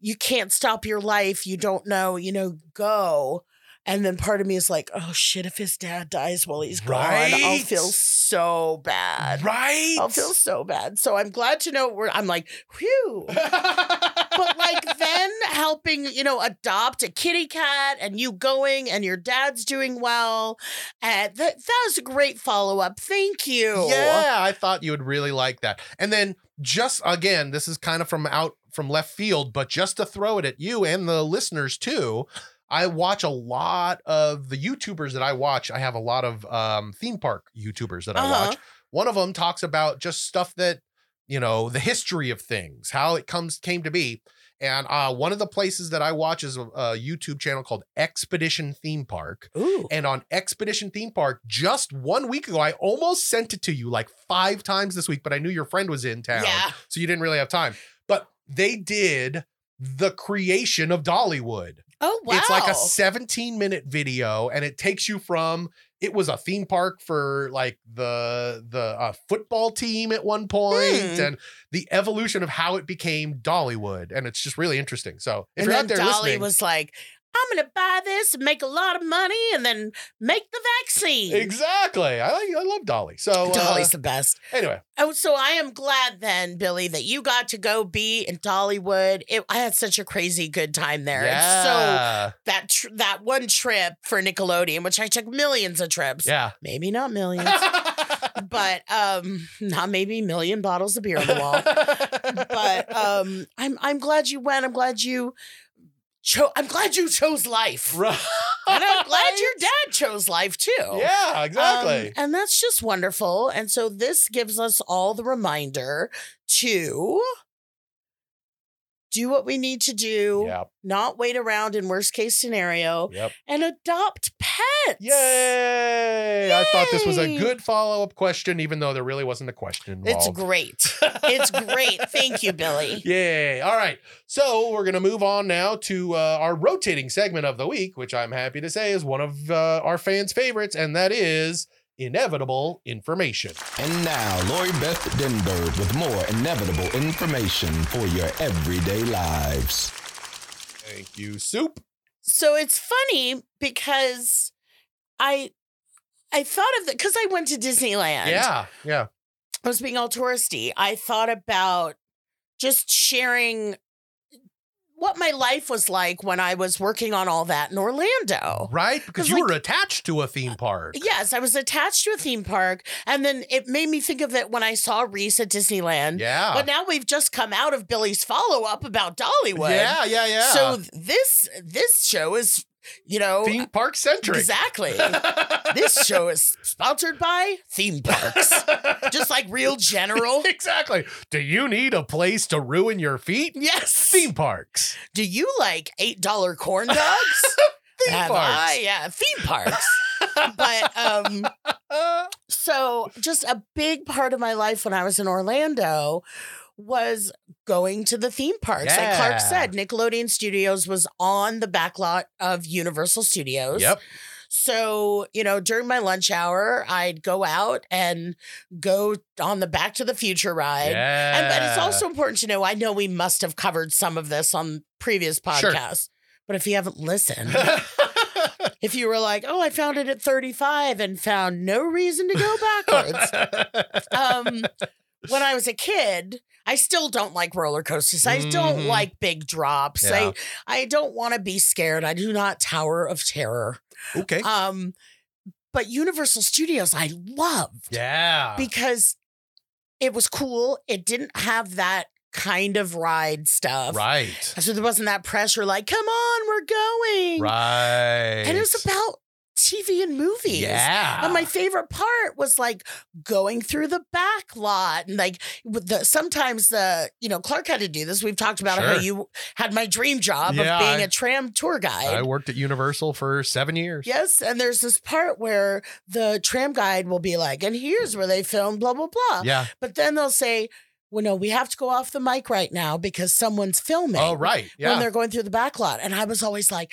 you can't stop your life. You don't know, you know, go. And then part of me is like, oh shit, if his dad dies while he's gone, I'll feel so bad. right. I'll feel so bad. So I'm glad to know where I'm like, whew. but like then helping, you know, adopt a kitty cat and you going and your dad's doing well. And that that was a great follow-up. Thank you. Yeah, I thought you would really like that. And then just again, this is kind of from out from left field, but just to throw it at you and the listeners too. I watch a lot of the YouTubers that I watch. I have a lot of um, theme park YouTubers that I Uh-huh. watch. One of them talks about just stuff that you know the history of things, how it comes came to be. And uh, one of the places that I watch is a, a YouTube channel called Expedition Theme Park. Ooh. And on Expedition Theme Park, just one week ago, I almost sent it to you like five times this week, but I knew your friend was in town. Yeah. So you didn't really have time. They did the creation of Dollywood. Oh wow. It's like a 17 minute video, and it takes you from it was a theme park for like the the uh, football team at one point, Hmm. and the evolution of how it became Dollywood, and it's just really interesting. So if and you're out there Dolly listening, was like, I'm gonna buy this and make a lot of money and then make the vaccine. exactly, I I love Dolly. So uh, Dolly's the best. anyway, Oh, so I am glad then, Billy, that you got to go be in Dollywood. It, I had such a crazy good time there. And so that tr- that one trip for Nickelodeon, which I took millions of trips, yeah. maybe not millions, but um, not maybe million bottles of beer on the wall. but um, I'm I'm glad you went. I'm glad you chose. I'm glad you chose life, Right. and I'm glad your dad chose life too. Yeah, exactly. Um, and that's just wonderful. And so this gives us all the reminder to do what we need to do, yep. not wait around in worst case scenario, Yep. and adopt pets. Yay! I thought this was a good follow up question, even though there really wasn't a question It's great. It's great. Thank you, Billy. Yay. All right. So we're going to move on now to uh, our rotating segment of the week, which I'm happy to say is one of uh, our fans' favorites, and that is inevitable information. And now, Lori Beth Denberg with more inevitable information for your everyday lives. Thank you, Soup. So it's funny because I I thought of that because I went to Disneyland. Yeah. Yeah. I was being all touristy. I thought about just sharing what my life was like when I was working on all that in Orlando. Right? Because you like- were attached to a theme park. Uh, yes, I was attached to a theme park, and then it made me think of it when I saw Reece at Disneyland. Yeah. But now we've just come out of Billy's follow up about Dollywood. Yeah. Yeah. Yeah. So this this show is, you know, theme park centric. exactly. this show is sponsored by theme parks, just like Real General. exactly. Do you need a place to ruin your feet? Yes. Theme parks. Do you like eight dollar corn dogs? Theme Have parks. I? Yeah, theme parks. but um, so just a big part of my life when I was in Orlando was going to the theme parks. Like Clark said, Nickelodeon Studios was on the back lot of Universal Studios. Yep. So, you know, during my lunch hour, I'd go out and go on the Back to the Future ride. Yeah. And but it's also important to know I know we must have covered some of this on previous podcasts, Sure. podcasts. But if you haven't listened, if you were like, "Oh, I found it at 35 and found no reason to go backwards." um when I was a kid, I still don't like roller coasters. I don't Mhm. like big drops. Yeah. I I don't want to be scared. I do not tower of terror. Okay. Um, but Universal Studios I loved yeah. because it was cool. It didn't have that kind of ride stuff. right. So there wasn't that pressure like, come on, we're going. Right. And it was about TV and movies. Yeah. And my favorite part was like going through the back lot and like with the sometimes the you know Clark had to do this. We've talked about how you had my dream job Yeah, of being I- a tram tour guide. I worked at Universal for seven years. Yes, and there's this part where the tram guide will be like, and here's where they filmed blah blah blah. Yeah. But then they'll say, well, no, we have to go off the mic right now because someone's filming. Oh, right. Yeah. When they're going through the back lot. And I was always like,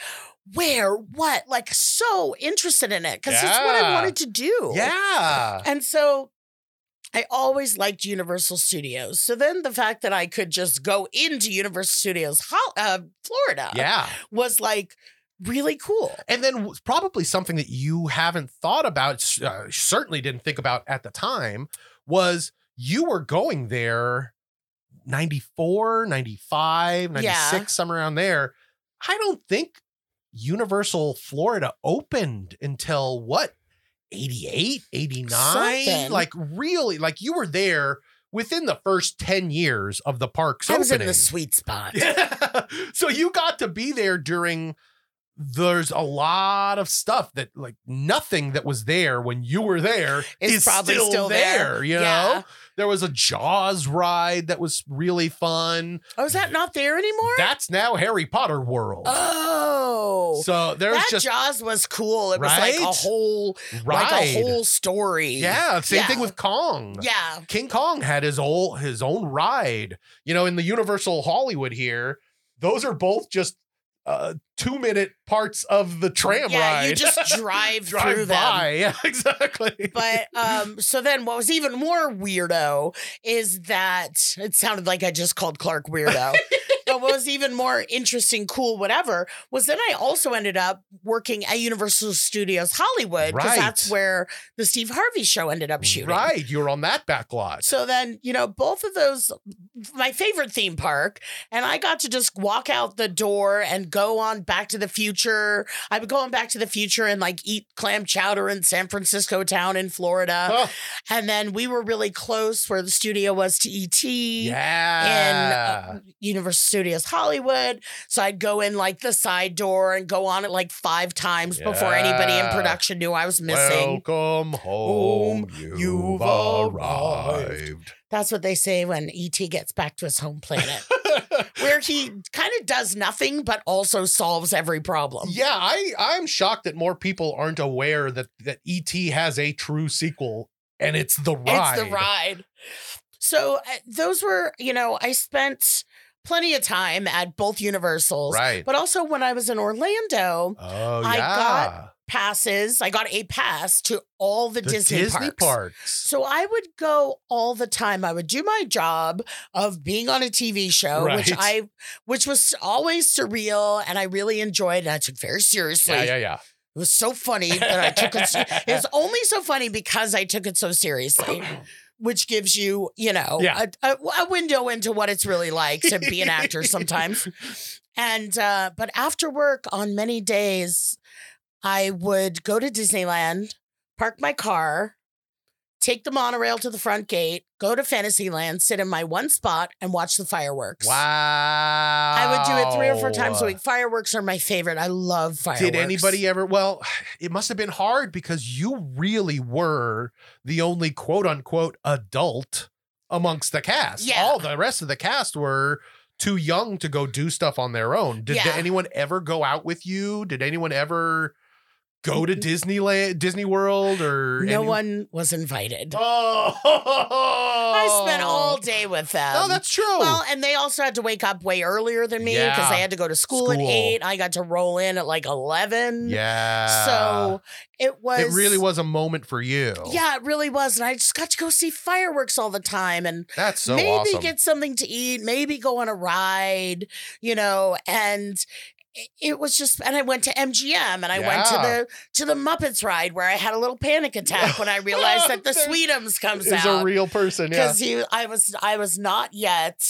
where, what? Like so interested in it because it's what I wanted to do. yeah. And so I always liked Universal Studios. So then the fact that I could just go into Universal Studios, uh, Florida, Yeah. was like really cool. And then probably something that you haven't thought about, uh, certainly didn't think about at the time, was you were going there 94, 95, 96, Yeah. somewhere around there. I don't think Universal Florida opened until what, 88, 89? Something. Like, really, like you were there within the first 10 years of the park's I was in the sweet spot. Yeah. so you got to be there during there's a lot of stuff that like nothing that was there when you were there Is is probably still, still there, there. you Yeah. know there was a jaws ride that was really fun Oh, is that not there anymore? that's now harry potter world oh. so there's that just Jaws was cool. It was like a whole, ride like a whole story. yeah same thing with kong Yeah. King Kong had his old his own ride. You know, in the Universal Hollywood here, those are both just uh two minute parts of the tram ride. yeah, ride. you just drive, through drive them. by. Yeah, exactly. But um, so then what was even more weirdo is that it sounded like I just called Clark weirdo. but what was even more interesting, cool, whatever, was then I also ended up working at Universal Studios Hollywood because Right. that's where the Steve Harvey show ended up shooting. right, you were on that back lot. So then, you know, both of those, my favorite theme park, and I got to just walk out the door and go on Back to the Future. I would go on Back to the Future and like eat clam chowder in San Francisco town in Florida. Oh, And then we were really close where the studio was to ET. In yeah. uh, Universal Studios Hollywood. So I'd go in like the side door and go on it like five times before anybody in production knew I was missing. Welcome home. You've, you've arrived. That's what they say when ET gets back to his home planet. where he kind of does nothing but also solves every problem. yeah, I I'm shocked that more people aren't aware that that ET has a true sequel and it's the ride. It's the ride. So uh, those were, you know, I spent plenty of time at both Universals. Right. But also when I was in Orlando, Oh I yeah. got passes, I got a pass to all the, the Disney, Disney parks. parks. So I would go all the time. I would do my job of being on a TV show, which I which was always surreal and I really enjoyed and I took very seriously. yeah, yeah, yeah. It was so funny that I took it. se- It's only so funny because I took it so seriously, which gives you, you know, Yeah. a, a, a window into what it's really like to be an actor sometimes. And uh, but after work on many days, I would go to Disneyland, park my car, take the monorail to the front gate, go to Fantasyland, sit in my one spot, and watch the fireworks. Wow. I would do it three or four times a week. Fireworks are my favorite. I love fireworks. Did anybody ever? Well, it must have been hard because you really were the only quote unquote adult amongst the cast. Yeah. All the rest of the cast were too young to go do stuff on their own. Did, did anyone ever go out with you? Did anyone ever go to mm-hmm. Disneyland, Disney World, or No any- one was invited. Oh, I spent all day with them. Oh, that's true. well, and they also had to wake up way earlier than me because Yeah. they had to go to school, at eight. I got to roll in at like eleven. yeah. So it was. it really was a moment for you. Yeah, it really was, and I just got to go see fireworks all the time, and That's so maybe awesome. get something to eat, maybe go on a ride, you know, and it- was just and I went to MGM and I went to the to the Muppets ride where I had a little panic attack when I realized that the Sweetums comes Is out a real person, yeah. because you I was I was not yet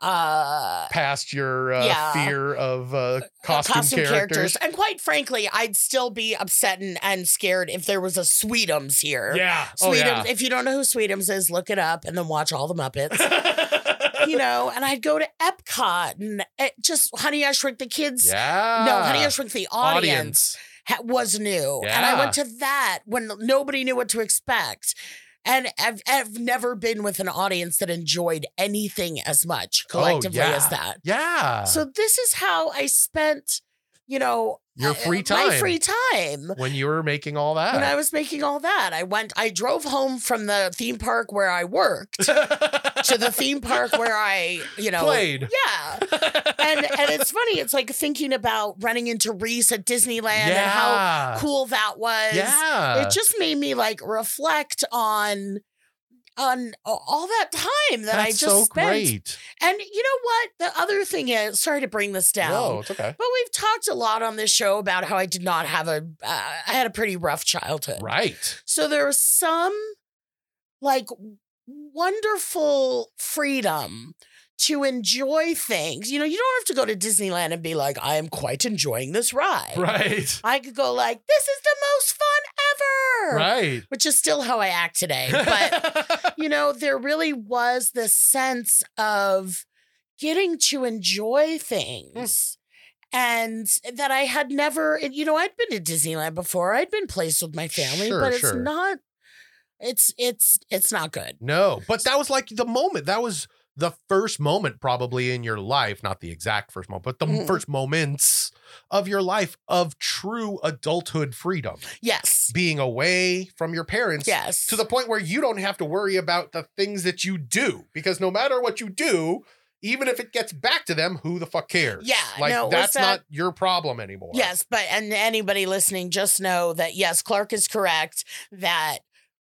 uh Past your uh, Yeah. fear of uh, costume, characters. and quite frankly I'd still be upset and, and scared if there was a Sweetums here. Yeah. Sweetums. Oh, yeah. If you don't know who Sweetums is, look it up and then watch all the Muppets. you know, and I'd go to Epcot and it just Honey I Shrunk the Kids. yeah. No, Honey I Shrunk the Audience, Audience. ha- was new. And I went to that when nobody knew what to expect. And I've, I've never been with an audience that enjoyed anything as much oh, collectively Oh, yeah. as that. Yeah. So this is how I spent, you know, Your uh, free time, My free time. when you were making all that. When I was making all that, I went, I drove home from the theme park where I worked to the theme park where I, you know, Played. Yeah. And and it's funny, it's like thinking about running into Reece at Disneyland and how cool that was. Yeah. It just made me like reflect on on all that time that I just so spent. great. And you know what? The other thing is, sorry to bring this down. No, it's okay. But we've talked a lot on this show about how I did not have a, uh, I had a pretty rough childhood. Right. So there was some like wonderful freedom to enjoy things. You know, you don't have to go to Disneyland and be like, I am quite enjoying this ride. Right. I could go like, this is the most fun ever. Right. Which is still how I act today. But you know, there really was this sense of getting to enjoy mm. things. And that I had never, you know, I'd been to Disneyland before. I'd been placed with my family, Sure, but it's sure. not, it's, it's, it's not good. no, but that was like the moment. That was the first moment probably in your life, not the exact first moment, but the Mhm. first moments of your life of true adulthood freedom. Yes. Being away from your parents Yes. to the point where you don't have to worry about the things that you do because no matter what you do, even if it gets back to them, who the fuck cares? Yeah, Like no, that's that- not your problem anymore. Yes, but and anybody listening, just know that yes, Clark is correct that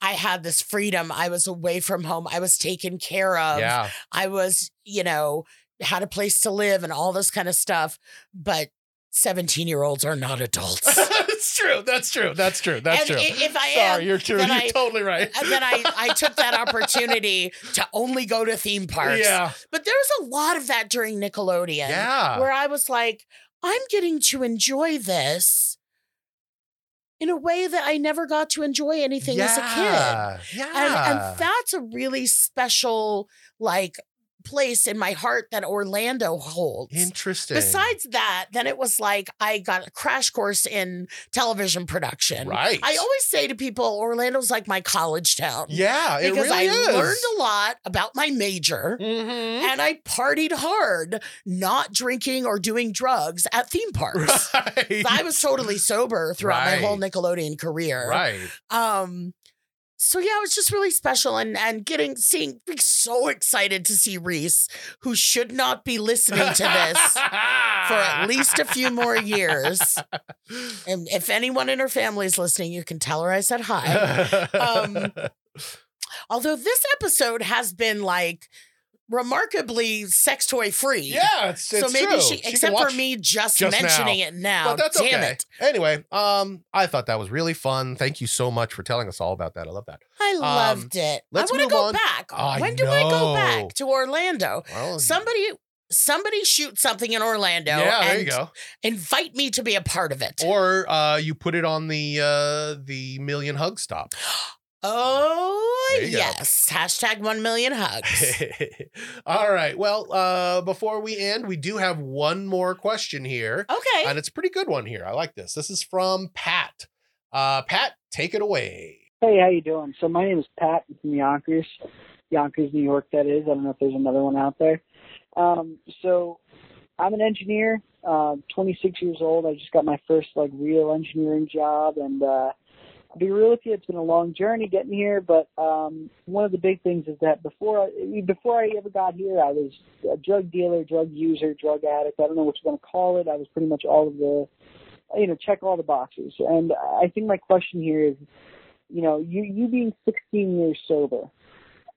I had this freedom. I was away from home. I was taken care of. Yeah. I was, you know, had a place to live and all this kind of stuff. But 17 year olds are not adults. That's true. That's true. That's true. That's and true. if I am, Sorry, you're true. You're I- totally right. and then I, I took that opportunity to only go to theme parks. Yeah. But there was a lot of that during Nickelodeon. Yeah. Where I was like, I'm getting to enjoy this in a way that I never got to enjoy anything as a kid. Yeah. And, and that's a really special, like, place in my heart that Orlando holds. Interesting. Besides that, then it was like I got a crash course in television production. Right. I always say to people, Orlando's like my college town. yeah, it Because really I is. learned a lot about my major Mhm. and I partied hard, not drinking or doing drugs at theme parks. Right. I was totally sober throughout my whole Nickelodeon career. right. Um so yeah, it was just really special and and getting seeing being so excited to see Reece, who should not be listening to this for at least a few more years. And if anyone in her family is listening, you can tell her I said hi. Um, Although this episode has been like remarkably sex toy free. yeah, it's, So it's maybe true. she, can except for me just, just mentioning now. it now. But that's Damn okay. it. Anyway, um, I thought that was really fun. Thank you so much for telling us all about that. I love that. I loved it. I Um, let's want to go on. back. I when do I go back to Orlando? Well, Somebody somebody shoot something in Orlando yeah, there you go. invite me to be a part of it. Or uh, you put it on the uh, the million hug stop. oh There you go. yes. Hashtag one million hugs. all right. Well, uh, before we end, we do have one more question here. Okay. And it's a pretty good one here. I like this. This is from Pat. Uh, Pat, take it away. Hey, how you doing? So my name is Pat I'm from Yonkers, Yonkers, New York. That is. I don't know if there's another one out there. Um, so I'm an engineer, uh, 26 years old. I just got my first like real engineering job, and uh, I'll be real with you, it's been a long journey getting here. But um, one of the big things is that before I, before I ever got here, I was a drug dealer, drug user, drug addict. I don't know what you want to call it. I was pretty much all of the, you know, check all the boxes. And I think my question here is you know, you you being 16 years sober,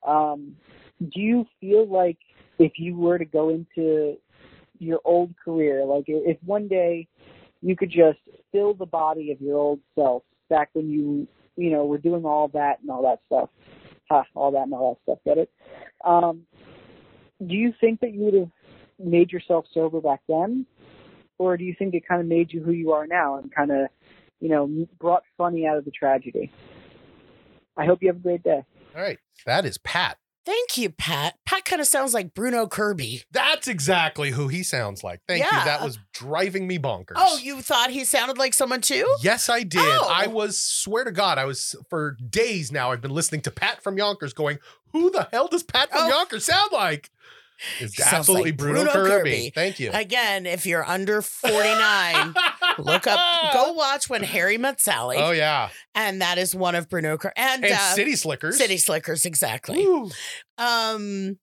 um, do you feel like if you were to go into your old career, like if one day you could just fill the body of your old self back when you, you know, were doing all that and all that stuff. Ha, all that and all that stuff. Get it? Um, do you think that you would have made yourself sober back then, or do you think it kind of made you who you are now and kind of, you know, brought funny out of the tragedy? I hope you have a great day. All right. That is Pat. Thank you, Pat. Pat kind of sounds like Bruno Kirby. That's exactly who he sounds like. Thank you. That was driving me bonkers. Oh, you thought he sounded like someone too? Yes, I did. Oh. I was, swear to God, I was, for days now, I've been listening to Pat from Yonkers going, who the hell does Pat from Oh. Yonkers sound like? It's absolutely like Bruno, Bruno Kirby. Kirby. Thank you. Again, if you're under 49, look up, go watch When Harry Met Sally. Oh, yeah. And that is one of Bruno Kirby. And, And uh, City Slickers. City Slickers, exactly. Woo. Um,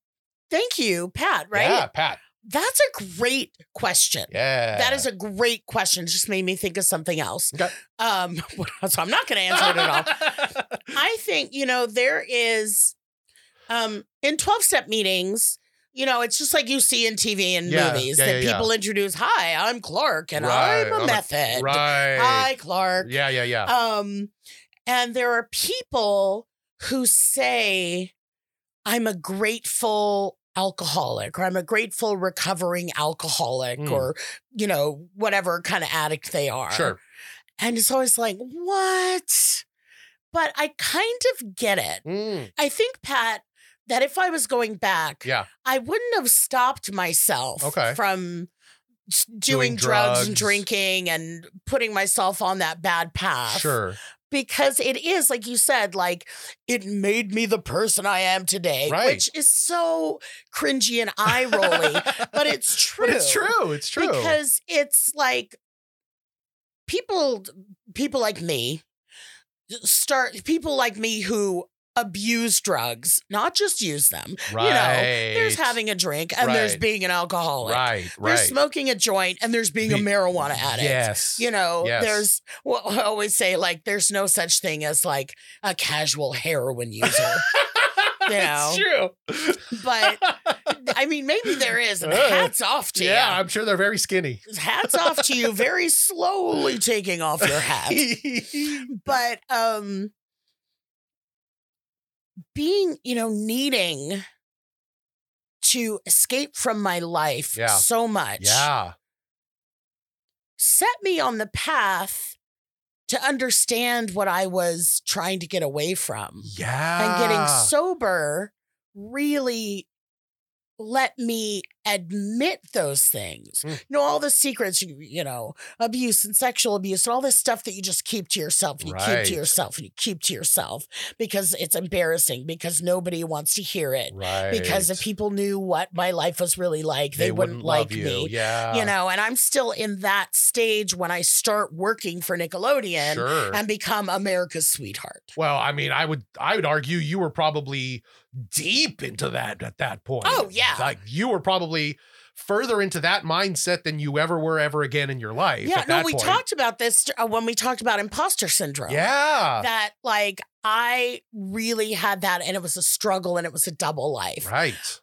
thank you, Pat, right? Yeah, Pat. That's a great question. Yeah. That is a great question. It just made me think of something else. Okay. Um, so I'm not going to answer it at all. I think, you know, there is um in 12 step meetings, you know, it's just like you see in TV and Yeah, movies yeah, that yeah, people introduce, "Hi, I'm Clark and Right, I'm a I'm a- method." right. Hi, Clark. Yeah, yeah, yeah. Um and there are people who say I'm a grateful alcoholic or I'm a grateful recovering alcoholic Mm. or you know, whatever kind of addict they are. sure. And it's always like, what? But I kind of get it. Mm, I think, Pat, that if I was going back, yeah. I wouldn't have stopped myself Okay. from doing, Doing drugs, and drinking and putting myself on that bad path. Sure. Because it is, like you said, like it made me the person I am today, Right. which is so cringy and eye rolly, but it's true. But it's true. It's true. Because it's like people people like me start people like me who abuse drugs, not just use them. right. You know, there's having a drink and there's being an alcoholic. Right. Right. There's smoking a joint and there's being a marijuana addict. Yes. You know, Yes. there's well, I always say like there's no such thing as like a casual heroin user. you know. It's true. But I mean, maybe there is, and Uh, hats off to yeah, you. Yeah, I'm sure they're very skinny. Hats off to you, very slowly taking off your hat. But um being, you know, needing to escape from my life Yeah. so much yeah. set me on the path to understand what I was trying to get away from. Yeah. and getting sober really let me admit those things. Mm. You know, all the secrets, you, you know, abuse and sexual abuse and all this stuff that you just keep to yourself and you keep to yourself and you keep to yourself because it's embarrassing, because nobody wants to hear it. Right. Because if people knew what my life was really like, they, wouldn't, like love you. me. Yeah. You know, and I'm still in that stage when I start working for Nickelodeon Sure. and become America's sweetheart. Well, I mean, I would I would argue you were probably deep into that at that point. Oh, yeah. Like you were probably further into that mindset than you ever were ever again in your life. Yeah, no, we point. talked about this uh, when we talked about imposter syndrome. Yeah. That like I really had that and it was a struggle and it was a double life. right.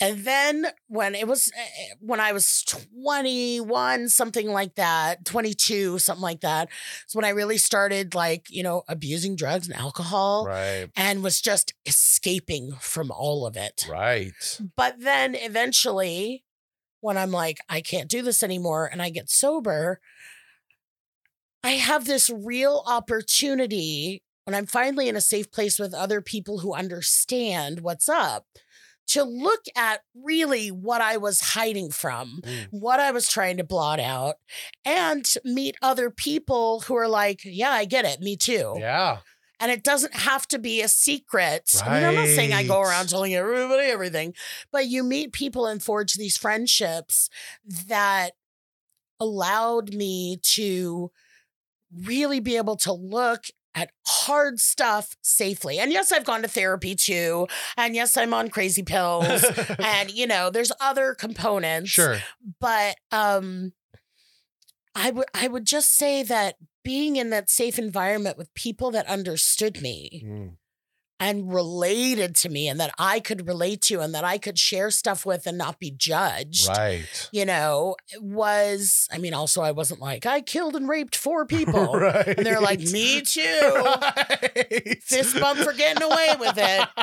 And then when it was uh, when I was 21 something like that, 22 something like that, is when I really started like, you know, abusing drugs and alcohol Right. and was just escaping from all of it. Right. But then eventually, when I'm like, I can't do this anymore and I get sober, I have this real opportunity when I'm finally in a safe place with other people who understand what's up to look at really what I was hiding from, Mm. what I was trying to blot out, and meet other people who are like, yeah, I get it. Me too. Yeah. And it doesn't have to be a secret. I mean, I'm not saying I go around telling everybody everything, but you meet people and forge these friendships that allowed me to really be able to look at hard stuff safely. And yes, I've gone to therapy too. And yes, I'm on crazy pills. and you know, there's other components sure. but um i would i would just say that being in that safe environment with people that understood me Mm. And related to me and that I could relate to and that I could share stuff with and not be judged. Right. You know, was I mean, also I wasn't like, I killed and raped four people. right. And they're like, me too. Right. Fist bump for getting away with it.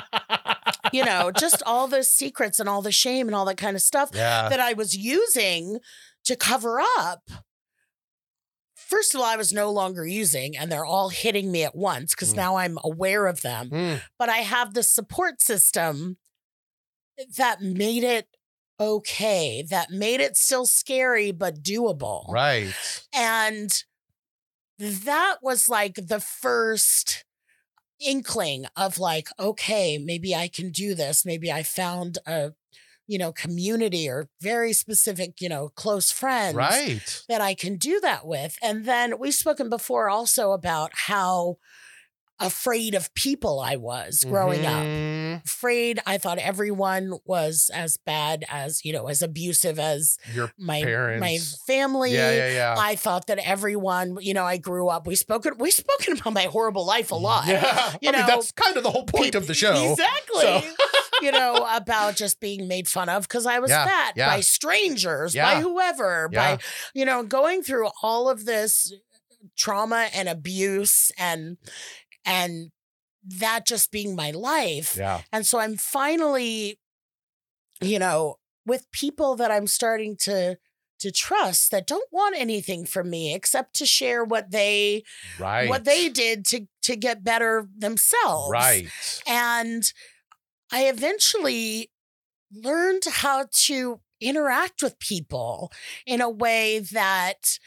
You know, just all the secrets and all the shame and all that kind of stuff Yeah. that I was using to cover up. First of all, I was no longer using, and they're all hitting me at once because Mm. now I'm aware of them. Mm, But I have the support system that made it okay, that made it still scary, but doable. right. And that was like the first inkling of like, okay, maybe I can do this. Maybe I found a, you know, community or very specific, you know, close friends Right. that I can do that with. And then we've spoken before also about how afraid of people I was growing up Mhm. afraid. I thought everyone was as bad as, you know, as abusive as Your my my family. Yeah, yeah, yeah. I thought that everyone, you know, I grew up. We spoken we spoken about my horrible life a lot. Yeah. You I mean, know, that's kind of the whole point of the show. Exactly. So- you know, about just being made fun of because I was Yeah, fat yeah. by strangers, Yeah. by whoever, by, you know, going through all of this trauma and abuse and, and, that just being my life. Yeah. And so I'm finally, you know, with people that I'm starting to to trust that don't want anything from me except to share what they Right. what they did to to get better themselves. Right. And I eventually learned how to interact with people in a way that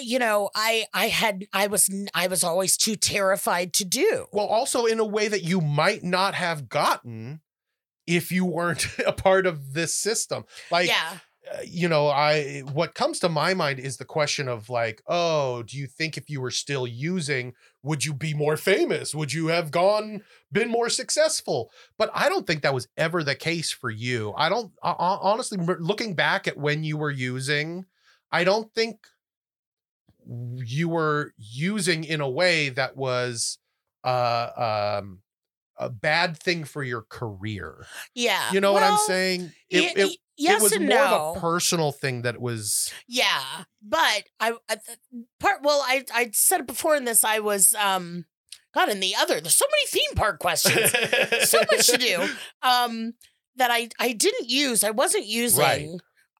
you know i i had i was I was always too terrified to do Well, also in a way that you might not have gotten if you weren't a part of this system. Like, yeah uh, you know, I what comes to my mind is the question of like, oh, do you think if you were still using, would you be more famous? Would you have gone been more successful? But I don't think that was ever the case for you. I don't uh, honestly looking back at when you were using, I don't think you were using in a way that was uh um a bad thing for your career. yeah You know what I'm saying? y- It, it, yes it was and more no of a personal thing that was Yeah, but I, I part. Well, I I said it before in this. I was um, God, in the other. There's so many theme park questions. so much to do. Um, that I I didn't use. I wasn't using. Right.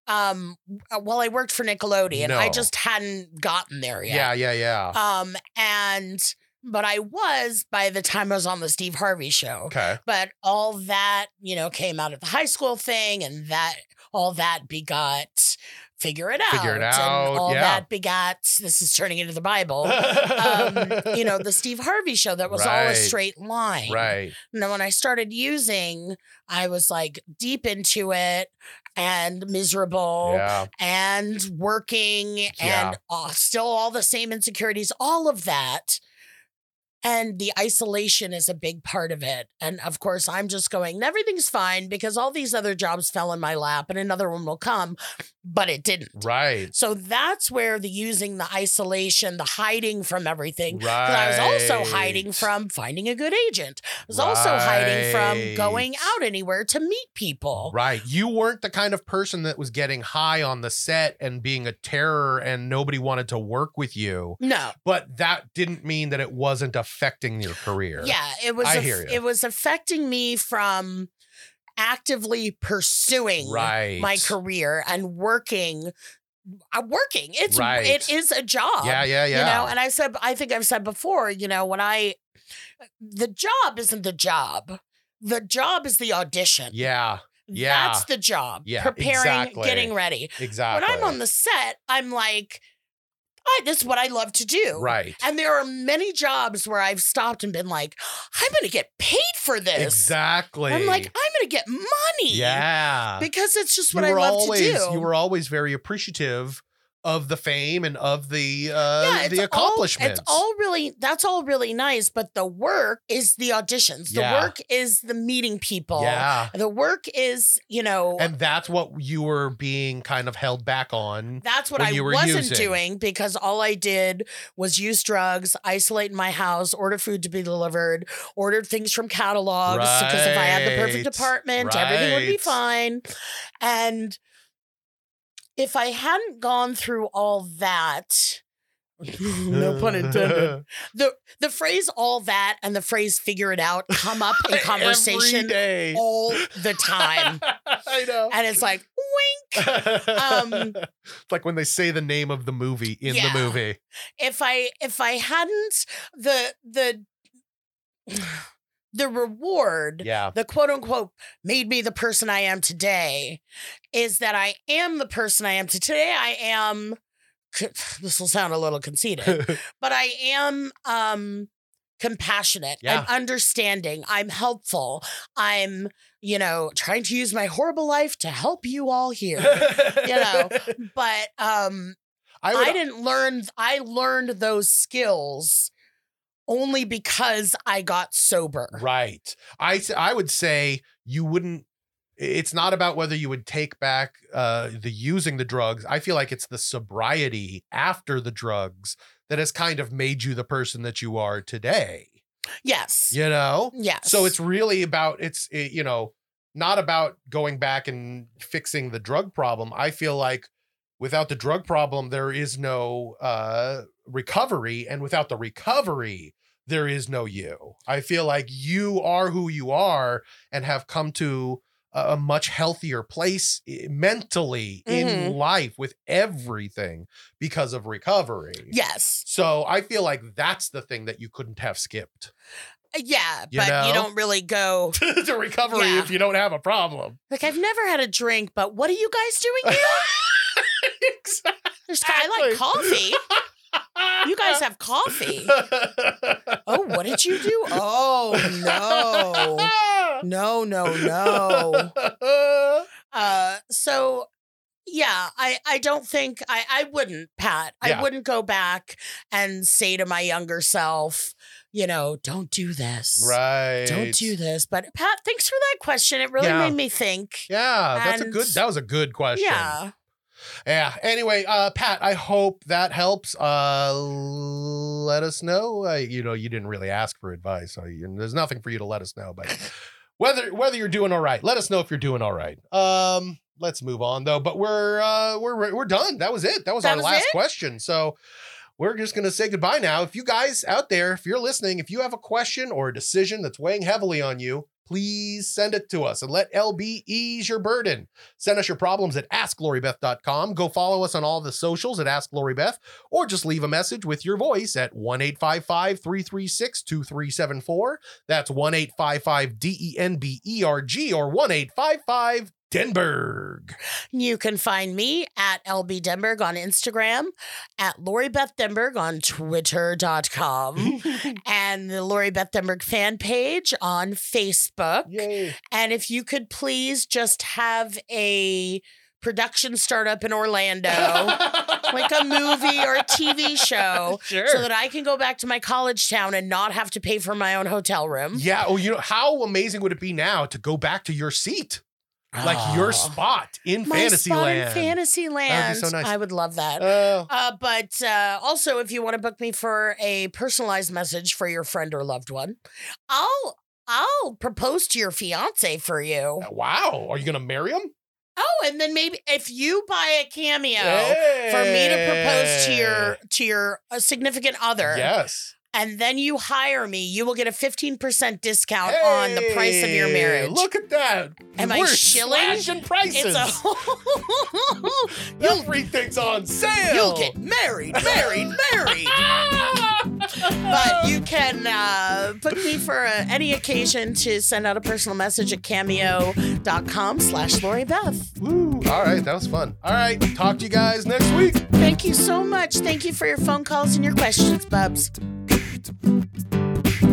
Um, well I worked for Nickelodeon, I just hadn't gotten there yet. Yeah, yeah, yeah. Um, and but I was by the time I was on the Steve Harvey show. okay. But all that, you know, came out of the high school thing, and that all that begot figure it out. Figure it and all yeah. that begot this is turning into the Bible. um, you know, the Steve Harvey show that was all a straight line. right. And then when I started using, I was like deep into it and miserable Yeah. and working Yeah. and uh, still all the same insecurities, all of that. And the isolation is a big part of it. And of course, I'm just going, everything's fine because all these other jobs fell in my lap and another one will come, but it didn't. Right. So that's where the using the isolation, the hiding from everything. Right. I was also hiding from finding a good agent. I was also hiding from going out anywhere to meet people. Right. You weren't the kind of person that was getting high on the set and being a terror and nobody wanted to work with you. No. But that didn't mean that it wasn't affecting your career. Yeah, it was. I aff- hear ya. It was affecting me from actively pursuing Right. my career and working. uh, working. It's Right. it is a job. Yeah, yeah, yeah. You know, and I said I think I've said before. You know, when I the job isn't the job. The job is the audition. yeah. Yeah. That's the job. Yeah, Preparing, exactly. getting ready. Exactly. When I'm on the set, I'm like, I, this is what I love to do. Right. And there are many jobs where I've stopped and been like, I'm going to get paid for this. Exactly. I'm like, I'm going to get money. yeah. Because it's just what I love always to do. you were always very appreciative of the fame and of the uh yeah, the accomplishments. All, it's all really that's all really nice, but the work is the auditions. The Yeah. work is the meeting people. yeah. The work is, you know, And that's what you were being kind of held back on. That's what I wasn't using. doing because all I did was use drugs, isolate in my house, order food to be delivered, ordered things from catalogs because if I had the perfect Right. apartment, everything would be fine. And if I hadn't gone through all that, no pun intended. The the phrase all that and the phrase figure it out come up in conversation all the time. I know. And it's like, wink. um, it's like when they say the name of the movie in Yeah. the movie. if I if I hadn't the the the reward Yeah. the quote unquote made me the person I am today is that I am the person I am today. I am this will sound a little conceited, but I am um compassionate Yeah. and understanding. I'm helpful. I'm, you know, trying to use my horrible life to help you all here. you know, but um I would I didn't learn I learned those skills only because I got sober. Right. I I would say you wouldn't it's not about whether you would take back uh the using the drugs. I feel like it's the sobriety after the drugs that has kind of made you the person that you are today. Yes. You know? Yes. So it's really about it's eh, you know, not about going back and fixing the drug problem. I feel like without the drug problem there is no uh recovery and without the recovery there is no you. I feel like you are who you are and have come to a much healthier place mentally in Mhm. life with everything because of recovery. Yes. So I feel like that's the thing that you couldn't have skipped. Yeah, You but know? you don't really go to recovery Yeah. if you don't have a problem. like I've never had a drink, but what are you guys doing here? There's, I like coffee. You guys have coffee. Oh, what did you do? Oh no. No, no, no. Uh so yeah, I I don't think I I wouldn't, Pat. Yeah. I wouldn't go back and say to my younger self, you know, don't do this. right. Don't do this. But Pat, thanks for that question. It really Yeah. made me think. Yeah, that's a good that was a good question. Yeah. Yeah. Anyway, uh Pat, I hope that helps. Uh let us know. Uh, you know, you didn't really ask for advice. So you, there's nothing for you to let us know, but whether whether you're doing all right, let us know if you're doing all right. Um let's move on though. But we're uh we're we're done. That was it. That was That our was last it? question. So we're just going to say goodbye now. If you guys out there, if you're listening, if you have a question or a decision that's weighing heavily on you, please send it to us and let LB ease your burden. Send us your problems at AskLoriBeth.com. Go follow us on all the socials at Ask Beth, or just leave a message with your voice at 1 855 336 2374. That's 1 855 D E N B E R G or 1 855 Denberg. You can find me at LB Denberg on Instagram, at Lori Beth Denberg on Twitter.com, and the Lori Beth Denberg fan page on Facebook. Yay. And if you could please just have a production startup in Orlando, like a movie or a TV show, Sure. so that I can go back to my college town and not have to pay for my own hotel room. Yeah. Oh, you know, how amazing would it be now to go back to your seat? Like your Oh. spot in My spot in Fantasyland. Fantasyland. so nice. I would love that. Uh, Uh, but uh, also, if you want to book me for a personalized message for your friend or loved one, I'll I'll propose to your fiance for you. wow. Are you going to marry him? Oh, and then maybe if you buy a cameo for me to propose to your to your uh, significant other, Yes. And then you hire me, you will get a fifteen percent discount on the price of your marriage. Look at that. Am We're shilling? slashing prices. it's a you'll, Everything's on sale. you'll get married, married, married. but you can uh, book me for uh, any occasion to send out a personal message at cameo.com slash Lori Beth. Woo. All right. That was fun. All right. Talk to you guys next week. Thank you so much. Thank you for your phone calls and your questions, Bubs. Beats.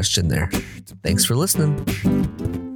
question there. Thanks for listening.